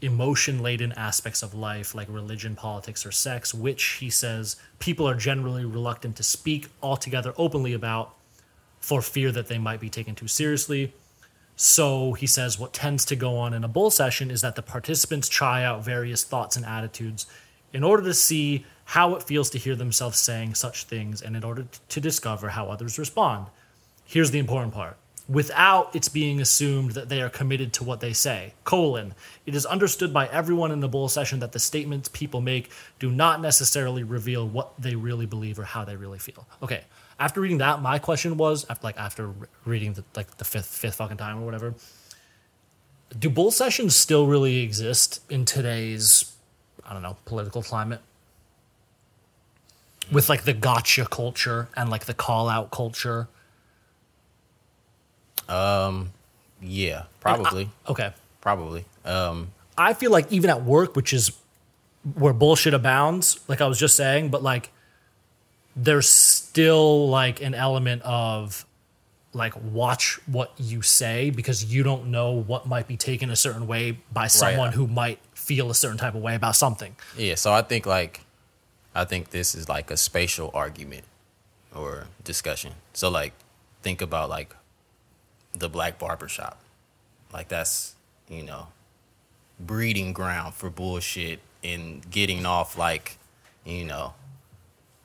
emotion laden aspects of life, like religion, politics, or sex, which he says people are generally reluctant to speak altogether openly about for fear that they might be taken too seriously. So he says what tends to go on in a bull session is that the participants try out various thoughts and attitudes in order to see how it feels to hear themselves saying such things and in order to discover how others respond. Here's the important part. Without it's being assumed that they are committed to what they say. Colon. It is understood by everyone in the bull session that the statements people make do not necessarily reveal what they really believe or how they really feel. Okay. After reading that, my question was, after, like after reading the like the fifth fifth fucking time or whatever, do bull sessions still really exist in today's I don't know political climate? With like the gotcha culture and like the call out culture. Yeah, probably. Okay. probably. Um I feel like even at work, which is where bullshit abounds, like I was just saying, but like there's still like an element of like watch what you say because you don't know what might be taken a certain way by someone who might feel a certain type of way about something. Yeah, so I think like I think this is like a spatial argument or discussion. So like think about like the black barber shop. Like that's, you know, breeding ground for bullshit and getting off like, you know,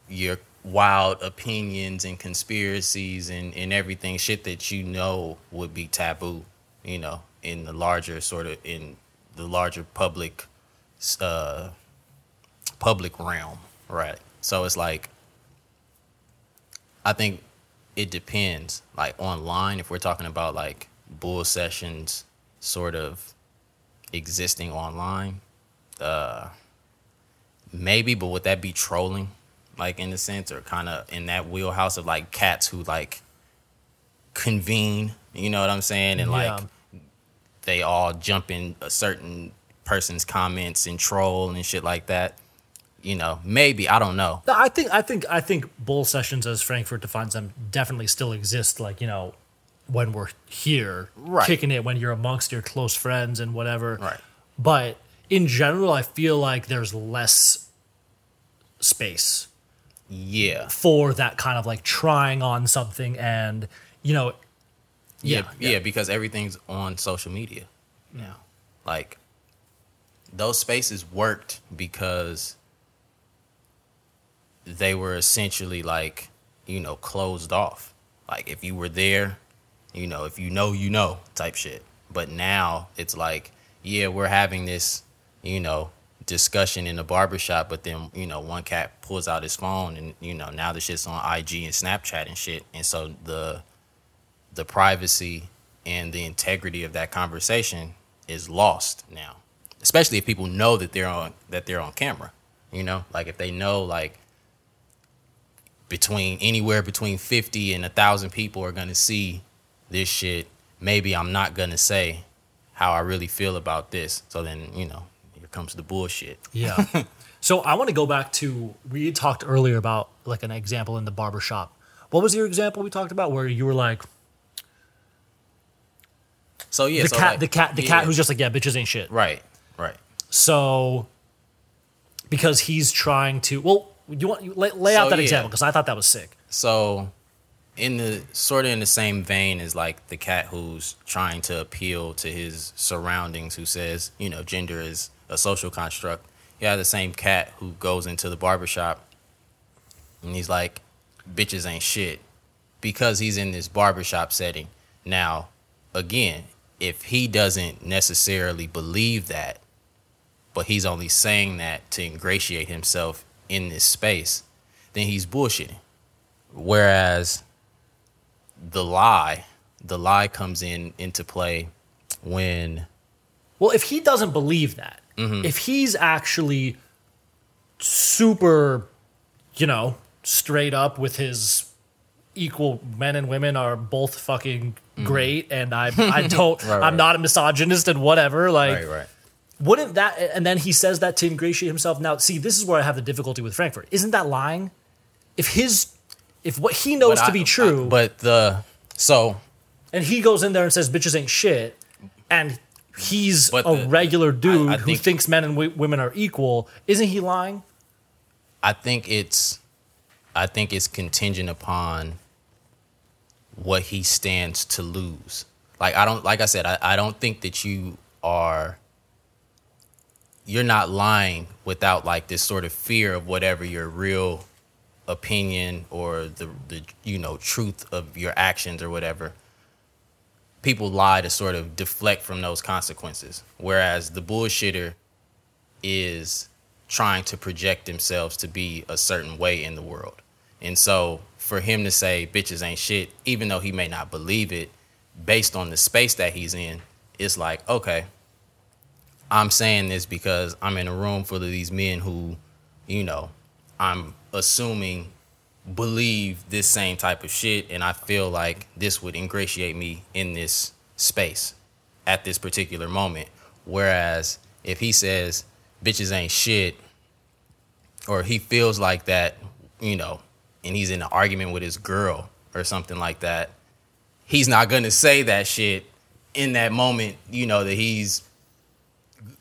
your wild opinions and conspiracies and, and everything shit that you know would be taboo, you know, in the larger sort of in the larger public uh public realm, right? So it's like I think it depends. Like online, if we're talking about like bull sessions sort of existing online, uh maybe, but would that be trolling? Like in a sense, or kind of in that wheelhouse of like cats who like convene, you know what I'm saying? And like they all jump in a certain person's comments and troll and shit like that. You know, maybe I don't know. I think I think I think bull sessions as Frankfurt defines them definitely still exist. Like you know, when we're here, Right. kicking it when you're amongst your close friends and whatever. Right. But in general, I feel like there's less space Yeah, for that kind of like trying on something and you know. yeah, Yeah, yeah, because everything's on social media now. Like those spaces worked because they were essentially like, you know, closed off. Like if you were there, you know, if you know, you know, type shit. But now it's like, yeah, we're having this, you know, discussion in the barbershop, but then, you know, one cat pulls out his phone and, you know, now the shit's on IG and Snapchat and shit. And so the the privacy and the integrity of that conversation is lost now. Especially if people know that they're on that they're on camera. You know? Like if they know like between anywhere between 50 and a thousand people are gonna see this shit maybe i'm not gonna say how i really feel about this so then you know here comes the bullshit Yeah. so I want to go back to we talked earlier about like an example in the barbershop. What was your example we talked about where you were like so yeah the so cat like- the cat the yeah, cat who's just like yeah bitches ain't shit. right right So because he's trying to well you want you lay, lay out So, that yeah. example because I thought that was sick. So, in the sort of in the same vein as like the cat who's trying to appeal to his surroundings, who says, you know, gender is a social construct. You have the same cat who goes into the barbershop and he's like, bitches ain't shit because he's in this barbershop setting. Now, again, if he doesn't necessarily believe that, but he's only saying that to ingratiate himself in this space, then he's bullshitting. Whereas the lie, the lie comes in into play when Well, if he doesn't believe that, Mm-hmm. if he's actually super, you know, straight up with his equal men and women are both fucking great and I I don't Mm-hmm. Right, I'm right. not a misogynist and whatever like right. Wouldn't that and then he says that to ingratiate himself. Now see this is where I have the difficulty with Frankfurt. Isn't that lying? If his if what he knows But to I- be true I- but the so. and he goes in there and says bitches ain't shit and he's But a the- regular dude I who think- thinks men and w- women are equal. Isn't he lying? I think it's I think it's contingent upon what he stands to lose. Like I don't like I said, I, I don't think that you are you're not lying without like this sort of fear of whatever your real opinion or the the you know truth of your actions or whatever. People lie to sort of deflect from those consequences whereas the bullshitter is trying to project themselves to be a certain way in the world. And so for him to say bitches ain't shit even though he may not believe it based on the space that he's in it's like okay i'm saying this because i'm in a room full of these men who you know i'm assuming believe this same type of shit and I feel like this would ingratiate me in this space at this particular moment. Whereas if he says bitches ain't shit or he feels like that, you know, and he's in an argument with his girl or something like that, he's not going to say that shit in that moment, you know, that he's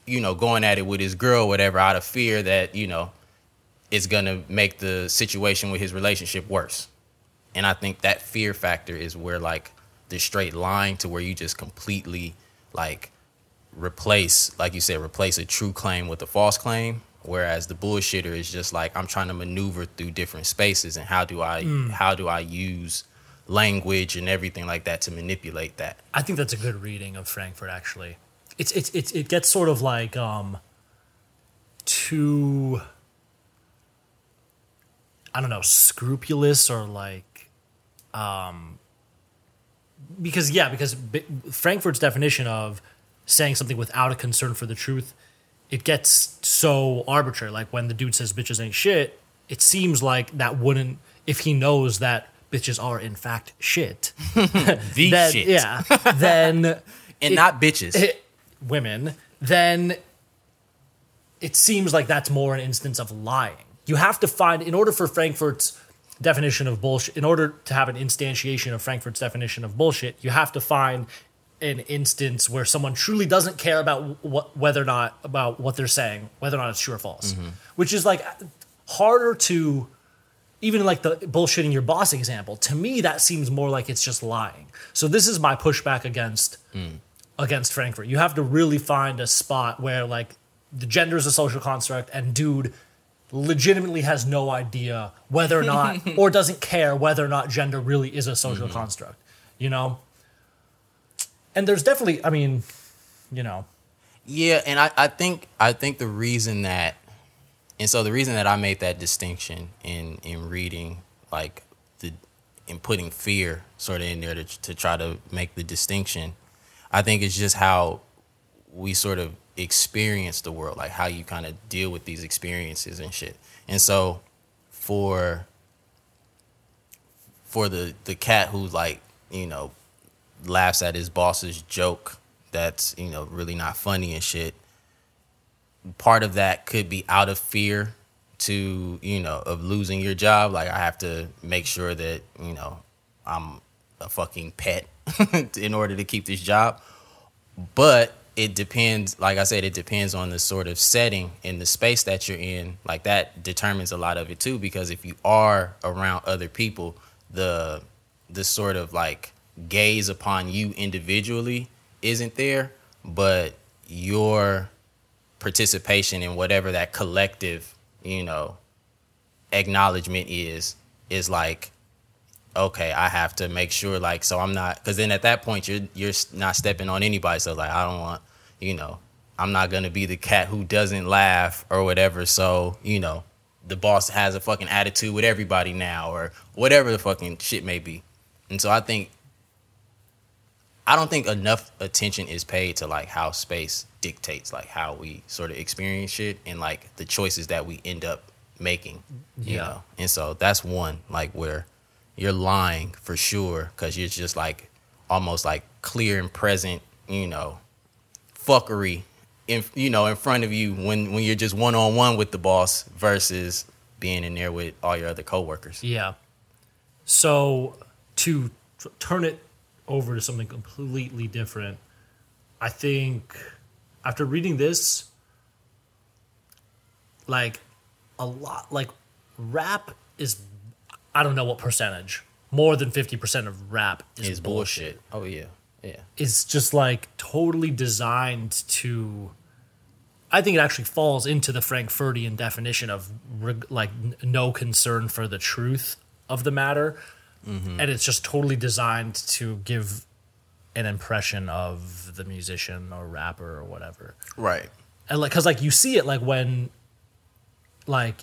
you know going at it with his girl or whatever out of fear that, you know, it's to make the situation with his relationship worse. And I think that fear factor is where like the straight line to where you just completely like replace, like you said, replace a true claim with a false claim. Whereas the bullshitter is just like I'm trying to maneuver through different spaces and how do I mm. how do I use language and everything like that to manipulate that. I think that's a good reading of Frankfurt. Actually, it's it's, it's it gets sort of like um, too I don't know, scrupulous or like, um, because yeah, because B- Frankfurt's definition of saying something without a concern for the truth, it gets so arbitrary. Like when the dude says bitches ain't shit, it seems like that wouldn't if he knows that bitches are in fact shit. The then, shit. Yeah. Then And it- not bitches. it- women, then it seems like that's more an instance of lying. You have to find, in order for Frankfurt's definition of bullshit, in order to have an instantiation of Frankfurt's definition of bullshit, you have to find an instance where someone truly doesn't care about what, whether or not about what they're saying, whether or not it's true or false, mm-hmm. which is like harder to even like the bullshitting your boss example. To me, that seems more like it's just lying. So this is my pushback against mm. Against Frankfurt. You have to really find a spot where like the gender is a social construct and dude legitimately has no idea whether or not or doesn't care whether or not gender really is a social mm-hmm. construct. You know? And there's definitely I mean, you know, Yeah, and I, I think I think the reason that and so the reason that I made that distinction in in reading like the in putting fear sort of in there to to try to make the distinction, I think it's just how we sort of experience the world, like how you kind of deal with these experiences and shit. And so for for the the cat who like, you know, laughs at his boss's joke that's, you know, really not funny and shit. Part of that could be out of fear to, you know, of losing your job. Like I have to make sure that, you know, I'm a fucking pet in order to keep this job. But it depends, like I said, it depends on the sort of setting and the space that you're in. Like that determines a lot of it too, because if you are around other people, the the sort of like gaze upon you individually isn't there, but your participation in whatever that collective, you know, acknowledgement is is like okay, I have to make sure like so I'm not because then at that point you're you're not stepping on anybody. So like I don't want you know I'm not gonna be the cat who doesn't laugh or whatever. So you know the boss has a fucking attitude with everybody now or whatever the fucking shit may be. And so I think I don't think enough attention is paid to like how space dictates like how we sort of experience shit and like the choices that we end up making. You Yeah. know, and so that's one like where you're lying for sure because you're just like almost like clear and present, you know, fuckery in you know in front of you when when you're just one on one with the boss versus being in there with all your other coworkers. Yeah. So to t- turn it over to something completely different, I think after reading this, like a lot, like rap is, I don't know what percentage, more than 50% of rap is, Is bullshit. Oh yeah, yeah. is just like totally designed to I think it actually falls into the Frankfurtian definition of reg- like no concern for the truth of the matter mm-hmm. and it's just totally designed to give an impression of the musician or rapper or whatever Right. and like because like you see it like when like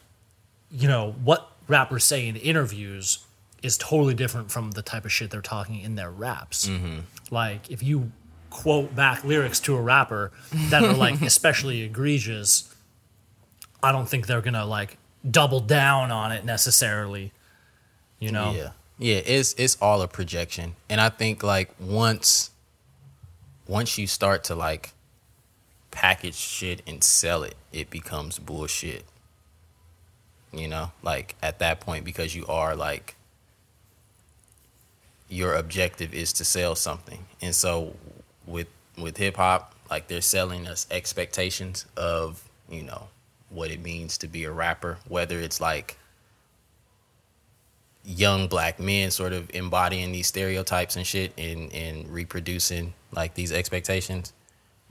you know what rappers say in interviews is totally different from the type of shit they're talking in their raps mm-hmm. like if you quote back lyrics to a rapper that are like especially egregious i don't think they're gonna like double down on it necessarily you know Yeah. Yeah, it's it's all a projection. And I think like once once you start to like package shit and sell it, it becomes bullshit. You know, like at that point because you are like your objective is to sell something. And so with with hip hop, like they're selling us expectations of, you know, what it means to be a rapper, whether it's like young black men sort of embodying these stereotypes and shit and, and reproducing like these expectations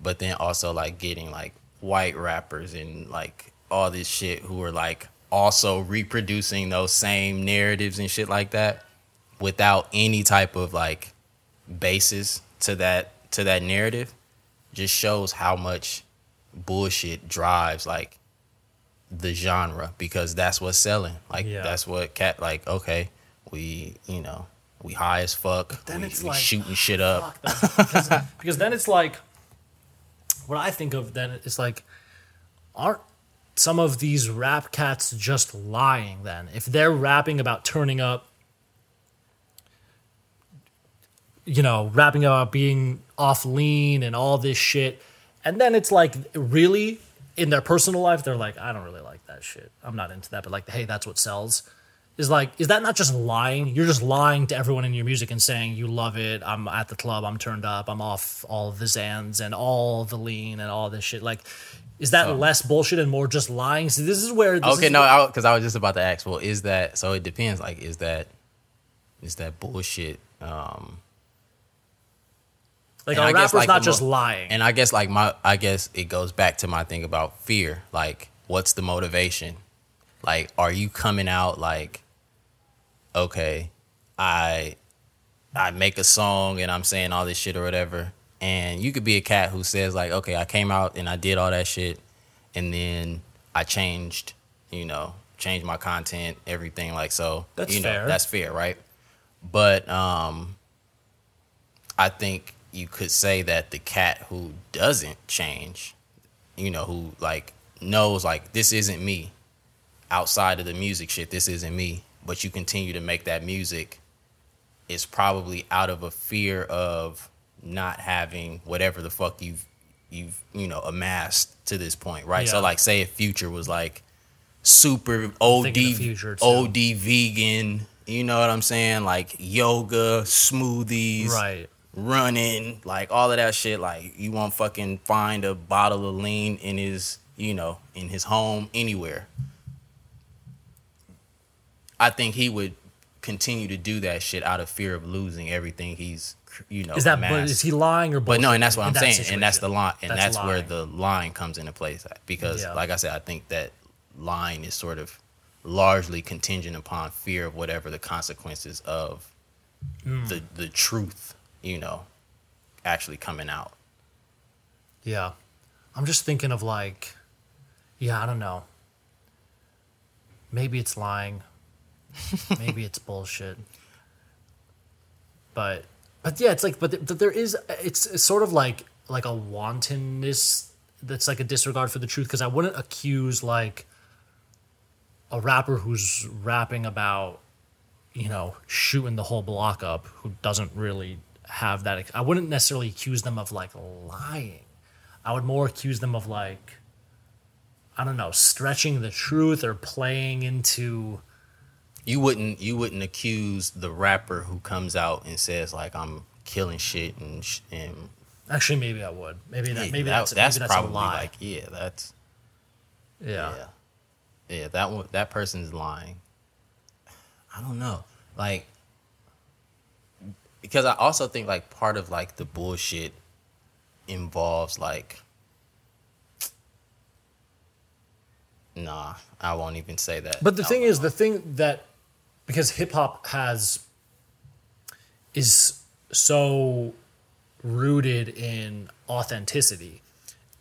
but then also like getting like white rappers and like all this shit who are like also reproducing those same narratives and shit like that without any type of like basis to that to that narrative just shows how much bullshit drives like the genre because that's what's selling. Like Yeah. that's what cat like. Okay, we you know we high as fuck. then we, it's we like, shooting shit up. Because, because then it's like what I think of then it's like aren't some of these rap cats just lying then. If they're rapping about turning up you know rapping about being off lean and all this shit and then it's like really in their personal life they're like I don't really like that shit. I'm not into that but like hey that's what sells is like is that not just lying you're just lying to everyone in your music and saying you love it i'm at the club i'm turned up i'm off all the zans and all the lean and all this shit like is that So- less bullshit and more just lying so this is where this Okay, is no, because I, was just about to ask. Well, is that so? It depends. Like, is that is that bullshit? Um, like a I rapper's like, not just mo- lying And I guess like my I guess it goes back to my thing about fear. Like, what's the motivation? Like, are you coming out like, okay, I I make a song and I'm saying all this shit or whatever. And you could be a cat who says like, okay, I came out and I did all that shit and then I changed, you know, changed my content, everything like so. That's you know, fair. That's fair, right? But um I think you could say that the cat who doesn't change, you know, who like knows like this isn't me outside of the music shit, this isn't me, but you continue to make that music is probably out of a fear of not having whatever the fuck you've you've, you know, amassed to this point, right? So like say if future was like super OD. OD vegan, you know what I'm saying? Like yoga, smoothies, right running, like all of that shit. Like you won't fucking find a bottle of lean in his, you know, in his home anywhere. I think he would continue to do that shit out of fear of losing everything he's, you know, is that but is he lying or But no, and that's what I'm saying, and that's the line, and That's that's, where the line comes into place because, Yeah. like I said, I think that line is sort of largely contingent upon fear of whatever the consequences of Hmm. the the truth, you know, actually coming out. Yeah. I'm just thinking of like, yeah, I don't know. Maybe it's lying. Maybe it's bullshit. But, but yeah, it's like, but, th- but there is, it's, it's sort of like, like a wantonness that's like a disregard for the truth. Cause I wouldn't accuse like a rapper who's rapping about, you know, shooting the whole block up who doesn't really have that. I wouldn't necessarily accuse them of like lying. I would more accuse them of like, I don't know, stretching the truth or playing into. You wouldn't you wouldn't accuse the rapper who comes out and says like I'm killing shit and sh- and Actually, maybe I would. Maybe that. Maybe that- that's. maybe that's probably like yeah that's yeah. yeah yeah that one that person's lying. I don't know like because I also think like part of like the bullshit involves like nah I won't even say that. But the thing is, the thing that because hip hop has is so rooted in authenticity,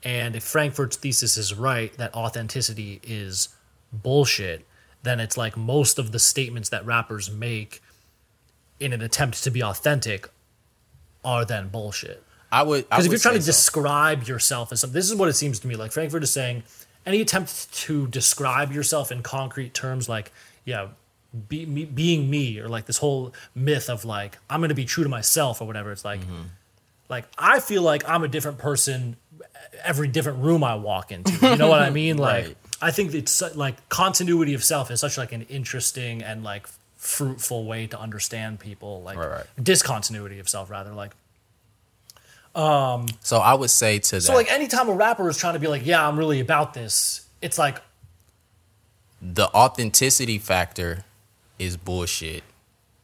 and if Frankfurt's thesis is right that authenticity is bullshit, then it's like most of the statements that rappers make in an attempt to be authentic are then bullshit. I would Because if you're trying to so. describe yourself as something, this is what it seems to me like. Frankfurt is saying any attempt to describe yourself in concrete terms, like, yeah, be, me, being me, or like this whole myth of like, I'm going to be true to myself or whatever. It's like, Mm-hmm. like, I feel like I'm a different person every different room I walk into. You know what I mean? Like, Right. I think it's like continuity of self is such like an interesting and like fruitful way to understand people. Like, Right, right. discontinuity of self, rather. Like, um So I would say to that. So like anytime a rapper is trying to be like, yeah, I'm really about this, it's like, the authenticity factor is bullshit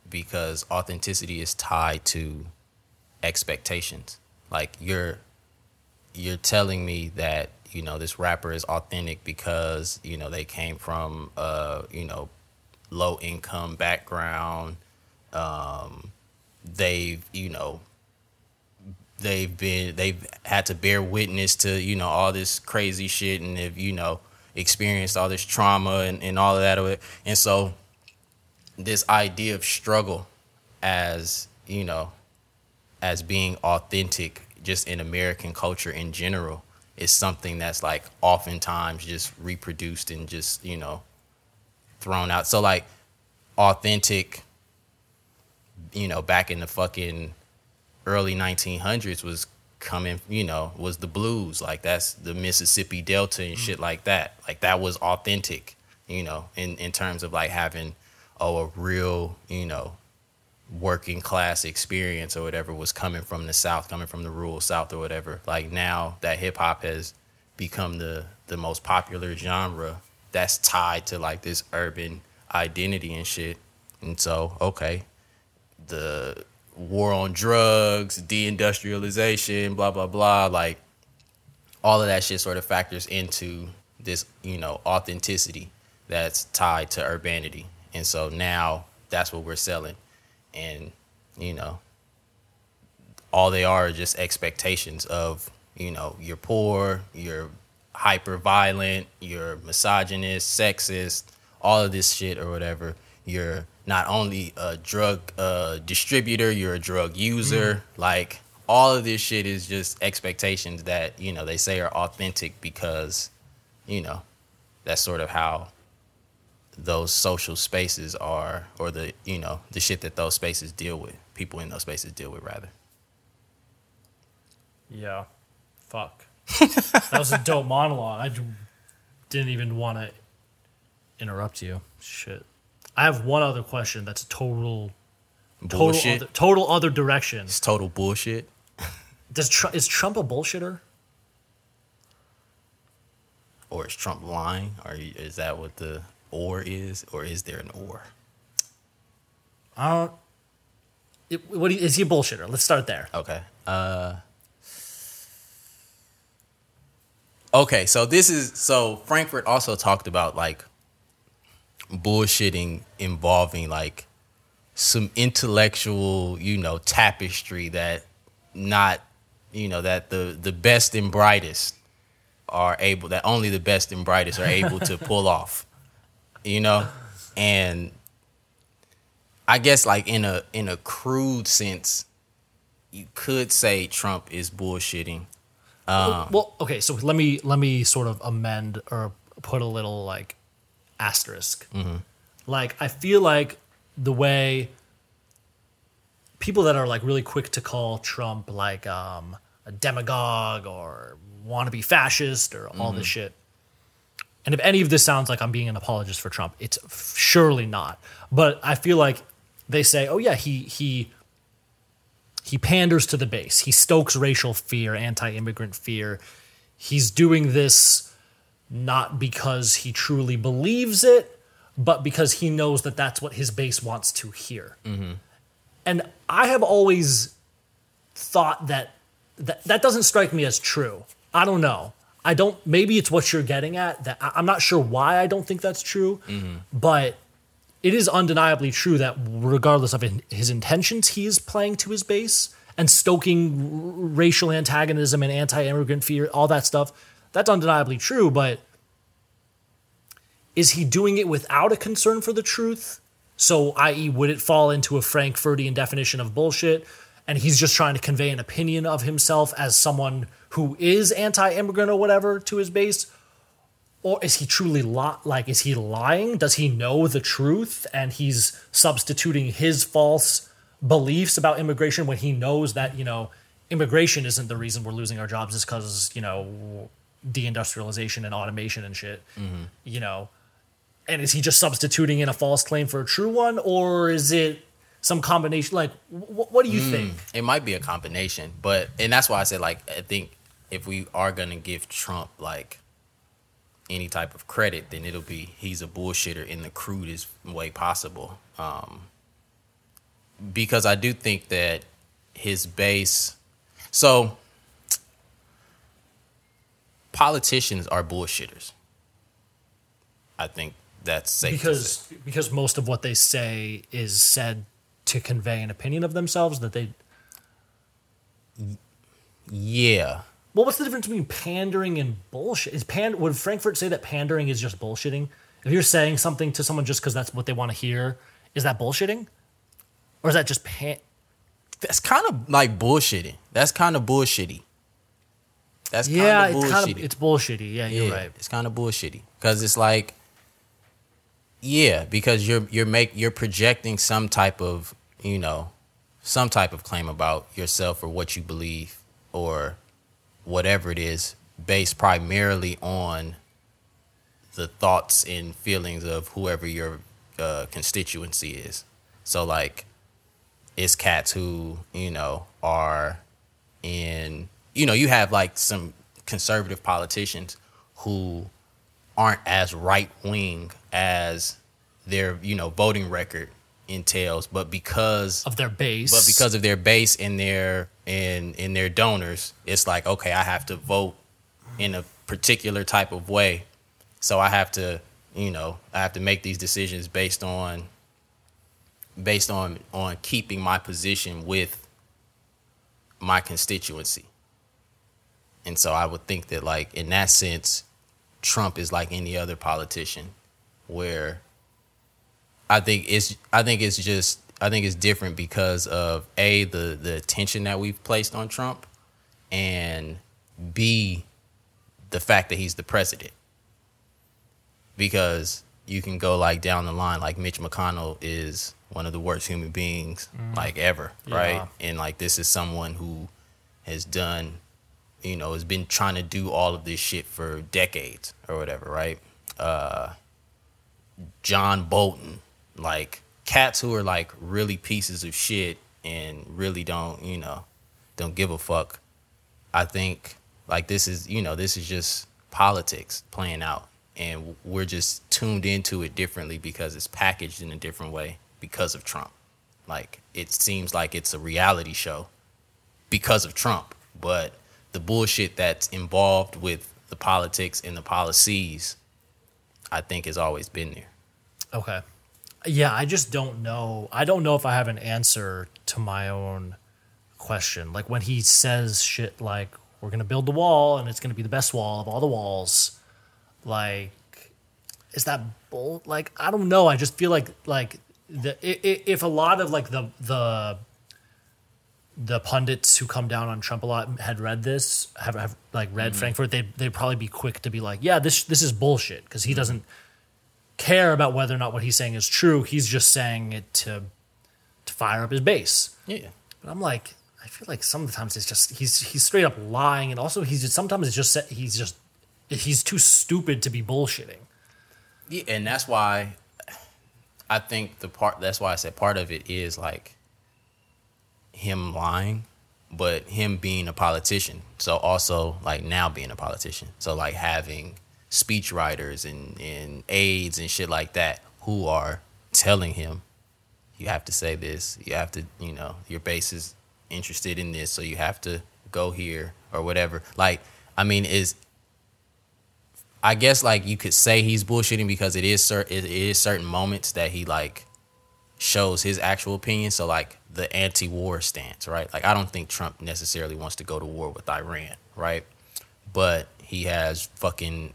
because authenticity is tied to expectations. Like you're you're telling me that you know this rapper is authentic because you know they came from a you know low income background. Um, they've you know they've been they've had to bear witness to you know all this crazy shit and if you know experienced all this trauma and, and all of that. And so this idea of struggle as, you know, as being authentic just in American culture in general is something that's like oftentimes just reproduced and just, you know, thrown out. So like authentic, you know, back in the fucking early 1900s was coming, you know, was the blues. Like that's the Mississippi Delta and mm-hmm. shit like that. Like that was authentic, you know, in, in terms of like having, oh, a real, you know, working class experience or whatever was coming from the South, coming from the rural South or whatever. Like now that hip hop has become the, the most popular genre that's tied to like this urban identity and shit. And so, okay, the war on drugs, deindustrialization, blah blah blah, like all of that shit sort of factors into this, you know, authenticity that's tied to urbanity. And so now that's what we're selling. And, you know, all they are are just expectations of, you know, you're poor, you're hyper violent, you're misogynist, sexist, all of this shit or whatever. You're not only a drug uh, distributor, you're a drug user. Like all of this shit is just expectations that you know they say are authentic because you know that's sort of how those social spaces are, or the you know the shit that those spaces deal with. People in those spaces deal with rather. Yeah. Fuck. that was a dope monologue. i didn't even want to interrupt you. Shit. I have one other question that's a total total Bullshit. other, total other direction. It's total bullshit. Does Tr- is Trump a bullshitter? Or is Trump lying? Or is that what the or is? Or is there an or? Don't. It, what you- is he a bullshitter? Let's start there. Okay. Uh Okay, so this is so Frankfurt also talked about like bullshitting involving like some intellectual, you know, tapestry that not, you know, that the the best and brightest are able that only the best and brightest are able to pull off. You know? And I guess like in a in a crude sense, you could say Trump is bullshitting. Um, oh, well, okay, so let me let me sort of amend or put a little like asterisk. Mm-hmm. Like I feel like the way people that are like really quick to call Trump like um, a demagogue or want to be fascist or all this mm-hmm. shit. And if any of this sounds like I'm being an apologist for Trump, it's surely not. But I feel like they say, "Oh yeah, he he he panders to the base. He stokes racial fear, anti-immigrant fear. He's doing this not because he truly believes it, but because he knows that that's what his base wants to hear." Mm-hmm. And I have always thought that that, that doesn't strike me as true. I don't know. I don't. Maybe it's what you're getting at. That I'm not sure why I don't think that's true, mm-hmm. but it is undeniably true that regardless of his intentions, he is playing to his base and stoking r- racial antagonism and anti-immigrant fear, all that stuff. That's undeniably true, but is he doing it without a concern for the truth? So, i.e., would it fall into a Frankfurtian definition of bullshit? And he's just trying to convey an opinion of himself as someone who is anti-immigrant or whatever to his base, or is he truly li- like is he lying? Does he know the truth and he's substituting his false beliefs about immigration when he knows that you know immigration isn't the reason we're losing our jobs is because you know deindustrialization and automation and shit. Mm-hmm. You know, and is he just substituting in a false claim for a true one, or is it some combination? Like, wh- what do you think? It might be a combination, but and that's why I said like I think if we are gonna give Trump like any type of credit, then it'll be he's a bullshitter in the crudest way possible. Um, because I do think that his base, so politicians are bullshitters. I think that's safe to. Because because most of what they say is said to convey an opinion of themselves that they Yeah, Well, what's the difference between pandering and bullshit? Is pand would Frankfurt say that pandering is just bullshitting? If you're saying something to someone just because that's what they want to hear, is that bullshitting? Or is that just pan? That's kind of like bullshitting. That's kind of bullshitty. That's Yeah, kind of it's kind of it's bullshitty. Yeah, you're yeah, right. It's kind of bullshitty because it's like, yeah, because you're you're make you're projecting some type of you know, some type of claim about yourself or what you believe or whatever it is, based primarily on the thoughts and feelings of whoever your uh, constituency is. So like, it's cats who you know are in you know you have like some conservative politicians who aren't as right wing as their you know voting record entails but because Of their base, but because of their base and their and in their donors it's like okay i have to vote in a particular type of way. So i have to you know i have to make these decisions based on based on on keeping my position with my constituency. And so i would think that like in that sense trump is like any other politician where I think it's I think it's just I think it's different because of a the the attention that we've placed on Trump, and b the fact that he's the president. Because you can go like down the line, like Mitch McConnell is one of the worst human beings like ever, Yeah. right? And like this is someone who has done, you know, has been trying to do all of this shit for decades or whatever, right? Uh, John Bolton, like cats who are like really pieces of shit and really don't, you know, don't give a fuck. I think like this is, you know, this is just politics playing out and we're just tuned into it differently because it's packaged in a different way because of Trump. Like it seems like it's a reality show because of Trump, but the bullshit that's involved with the politics and the policies I think has always been there. Okay. Yeah, I just don't know. I don't know if I have an answer to my own question. Like when he says shit like we're going to build the wall and it's going to be the best wall of all the walls. Like is that bull like I don't know. I just feel like like the if a lot of like the the the pundits who come down on Trump a lot had read this, have, have like read mm-hmm. Frankfurt, they'd they'd probably be quick to be like, yeah, this this is bullshit because he mm-hmm. doesn't care about whether or not what he's saying is true. He's just saying it to to fire up his base. Yeah. But I'm like, I feel like sometimes it's just he's he's straight up lying, and also he's just, sometimes it's just he's just he's too stupid to be bullshitting. Yeah, and that's why I think the part that's why I said part of it is like him lying, but him being a politician. So also like now being a politician. So like having speech writers and, and aides and shit like that who are telling him you have to say this, you have to, you know, your base is interested in this, so you have to go here or whatever. Like, I mean, is I guess like you could say he's bullshitting because it is cer- it is certain moments that he like shows his actual opinion. So like the anti-war stance, right? Like I don't think Trump necessarily wants to go to war with Iran, right? But he has fucking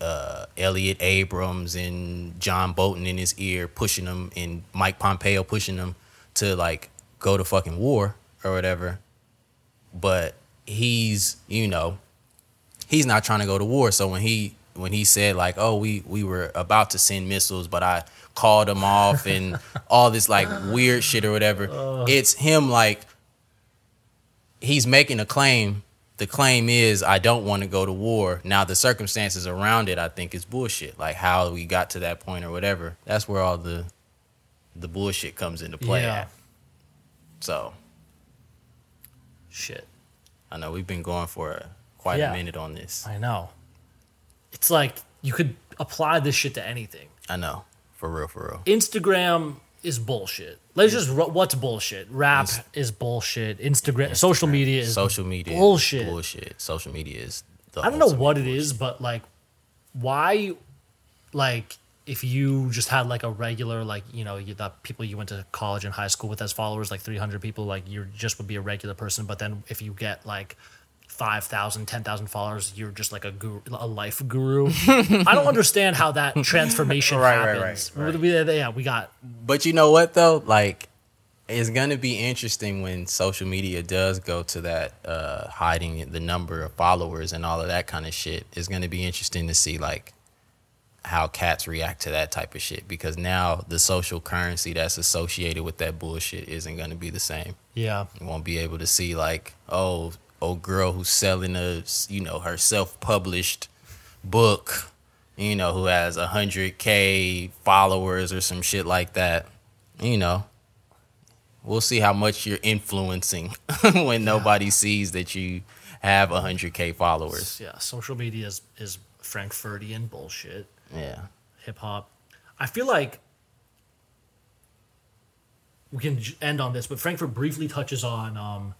uh, Elliott Abrams and John Bolton in his ear pushing him, and Mike Pompeo pushing him to like go to fucking war or whatever. But he's, you know, he's not trying to go to war. So when he when he said like, "Oh, we we were about to send missiles, but I called them off," and all this like weird shit or whatever, it's him like he's making a claim. The claim is, "I don't want to go to war." Now the circumstances around it, I think, is bullshit. Like how we got to that point or whatever. That's where all the the bullshit comes into play. Yeah. At. So Shit. I know we've been going for a, quite Yeah. a minute on this. I know. It's like you could apply this shit to anything. I know, for real, for real. Instagram is bullshit. Let's just what's bullshit. Rap is bullshit. Instagram, social media is social media bullshit. bullshit social media is I don't know what it bullshit. is, but like, why, like, if you just had like a regular, like, you know, you, the people you went to college and high school with as followers, like 300 people, like, you just would be a regular person. But then if you get like 5,000, 10,000 followers, you're just like a guru, a life guru. I don't understand how that transformation Right, right, happens. right, right. We- yeah, we got But you know what though? Like it's gonna be interesting when social media does go to that uh hiding the number of followers and all of that kind of shit. It's gonna be interesting to see like how cats react to that type of shit because now the social currency that's associated with that bullshit isn't gonna be the same. yeah. You won't be able to see like, oh, old girl who's selling a, you know, her self-published book, you know, who has a hundred k followers or some shit like that. You know, we'll see how much you're influencing when nobody sees that you have a hundred k followers. Yeah, social media is, is Frankfurtian bullshit. Yeah, hip hop. I feel like we can end on this, but Frankfurt briefly touches on um,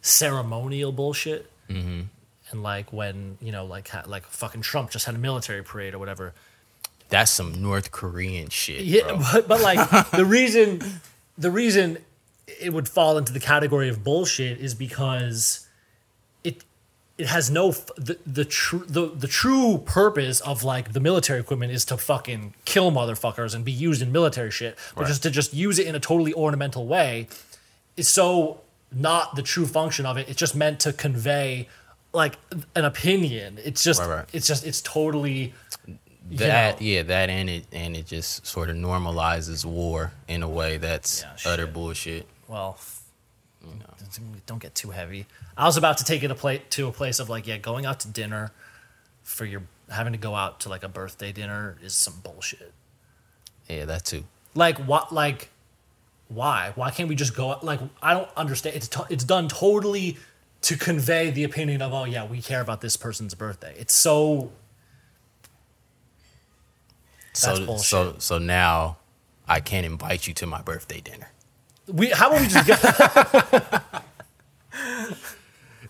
ceremonial bullshit, mm-hmm. and like when you know, like like fucking Trump just had a military parade or whatever. that's some North Korean shit. Yeah, bro. but, but like the reason the reason it would fall into the category of bullshit is because it it has no the the true the, the true purpose of like the military equipment is to fucking kill motherfuckers and be used in military shit, but Right. just to just use it in a totally ornamental way is so not the true function of it. It's just meant to convey like an opinion. It's just Right, right. it's just it's totally that know. yeah that and it and it just sort of normalizes war in a way that's Yeah, utter bullshit. well, you know, don't get too heavy. I was about to take it a pla- to a place of like, yeah, going out to dinner for your having to go out to like a birthday dinner is some bullshit. Yeah, that too. Like what? Like why? Why can't we just go? Like I don't understand. It's it's done totally to convey the opinion of oh yeah, we care about this person's birthday. It's so So bullshit. so so now I can't invite you to my birthday dinner. we. How about we just get?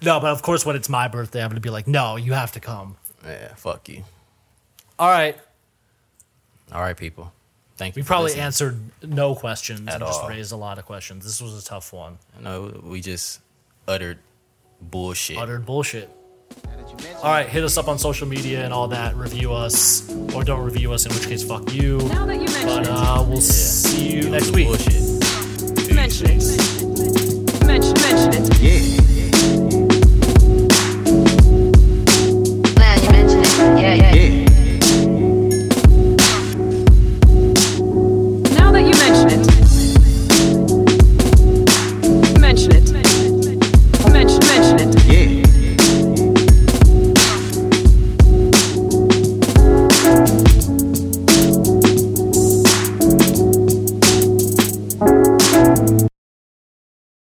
no, but of course, when it's my birthday, I'm gonna be like, no, you have to come. Yeah, fuck you. All right. All right, people thank you. We probably listening. answered no questions At and just all. raised a lot of questions. This was a tough one. No, we just uttered bullshit. Uttered bullshit. All right, hit us up on social media and all that. Review us or don't review us, in which case, fuck you. Now that you mentioned but uh, we'll yeah. see you next week. Bullshit. Mention it. Mention, mention it. Yeah. Now you mention it. Yeah, yeah.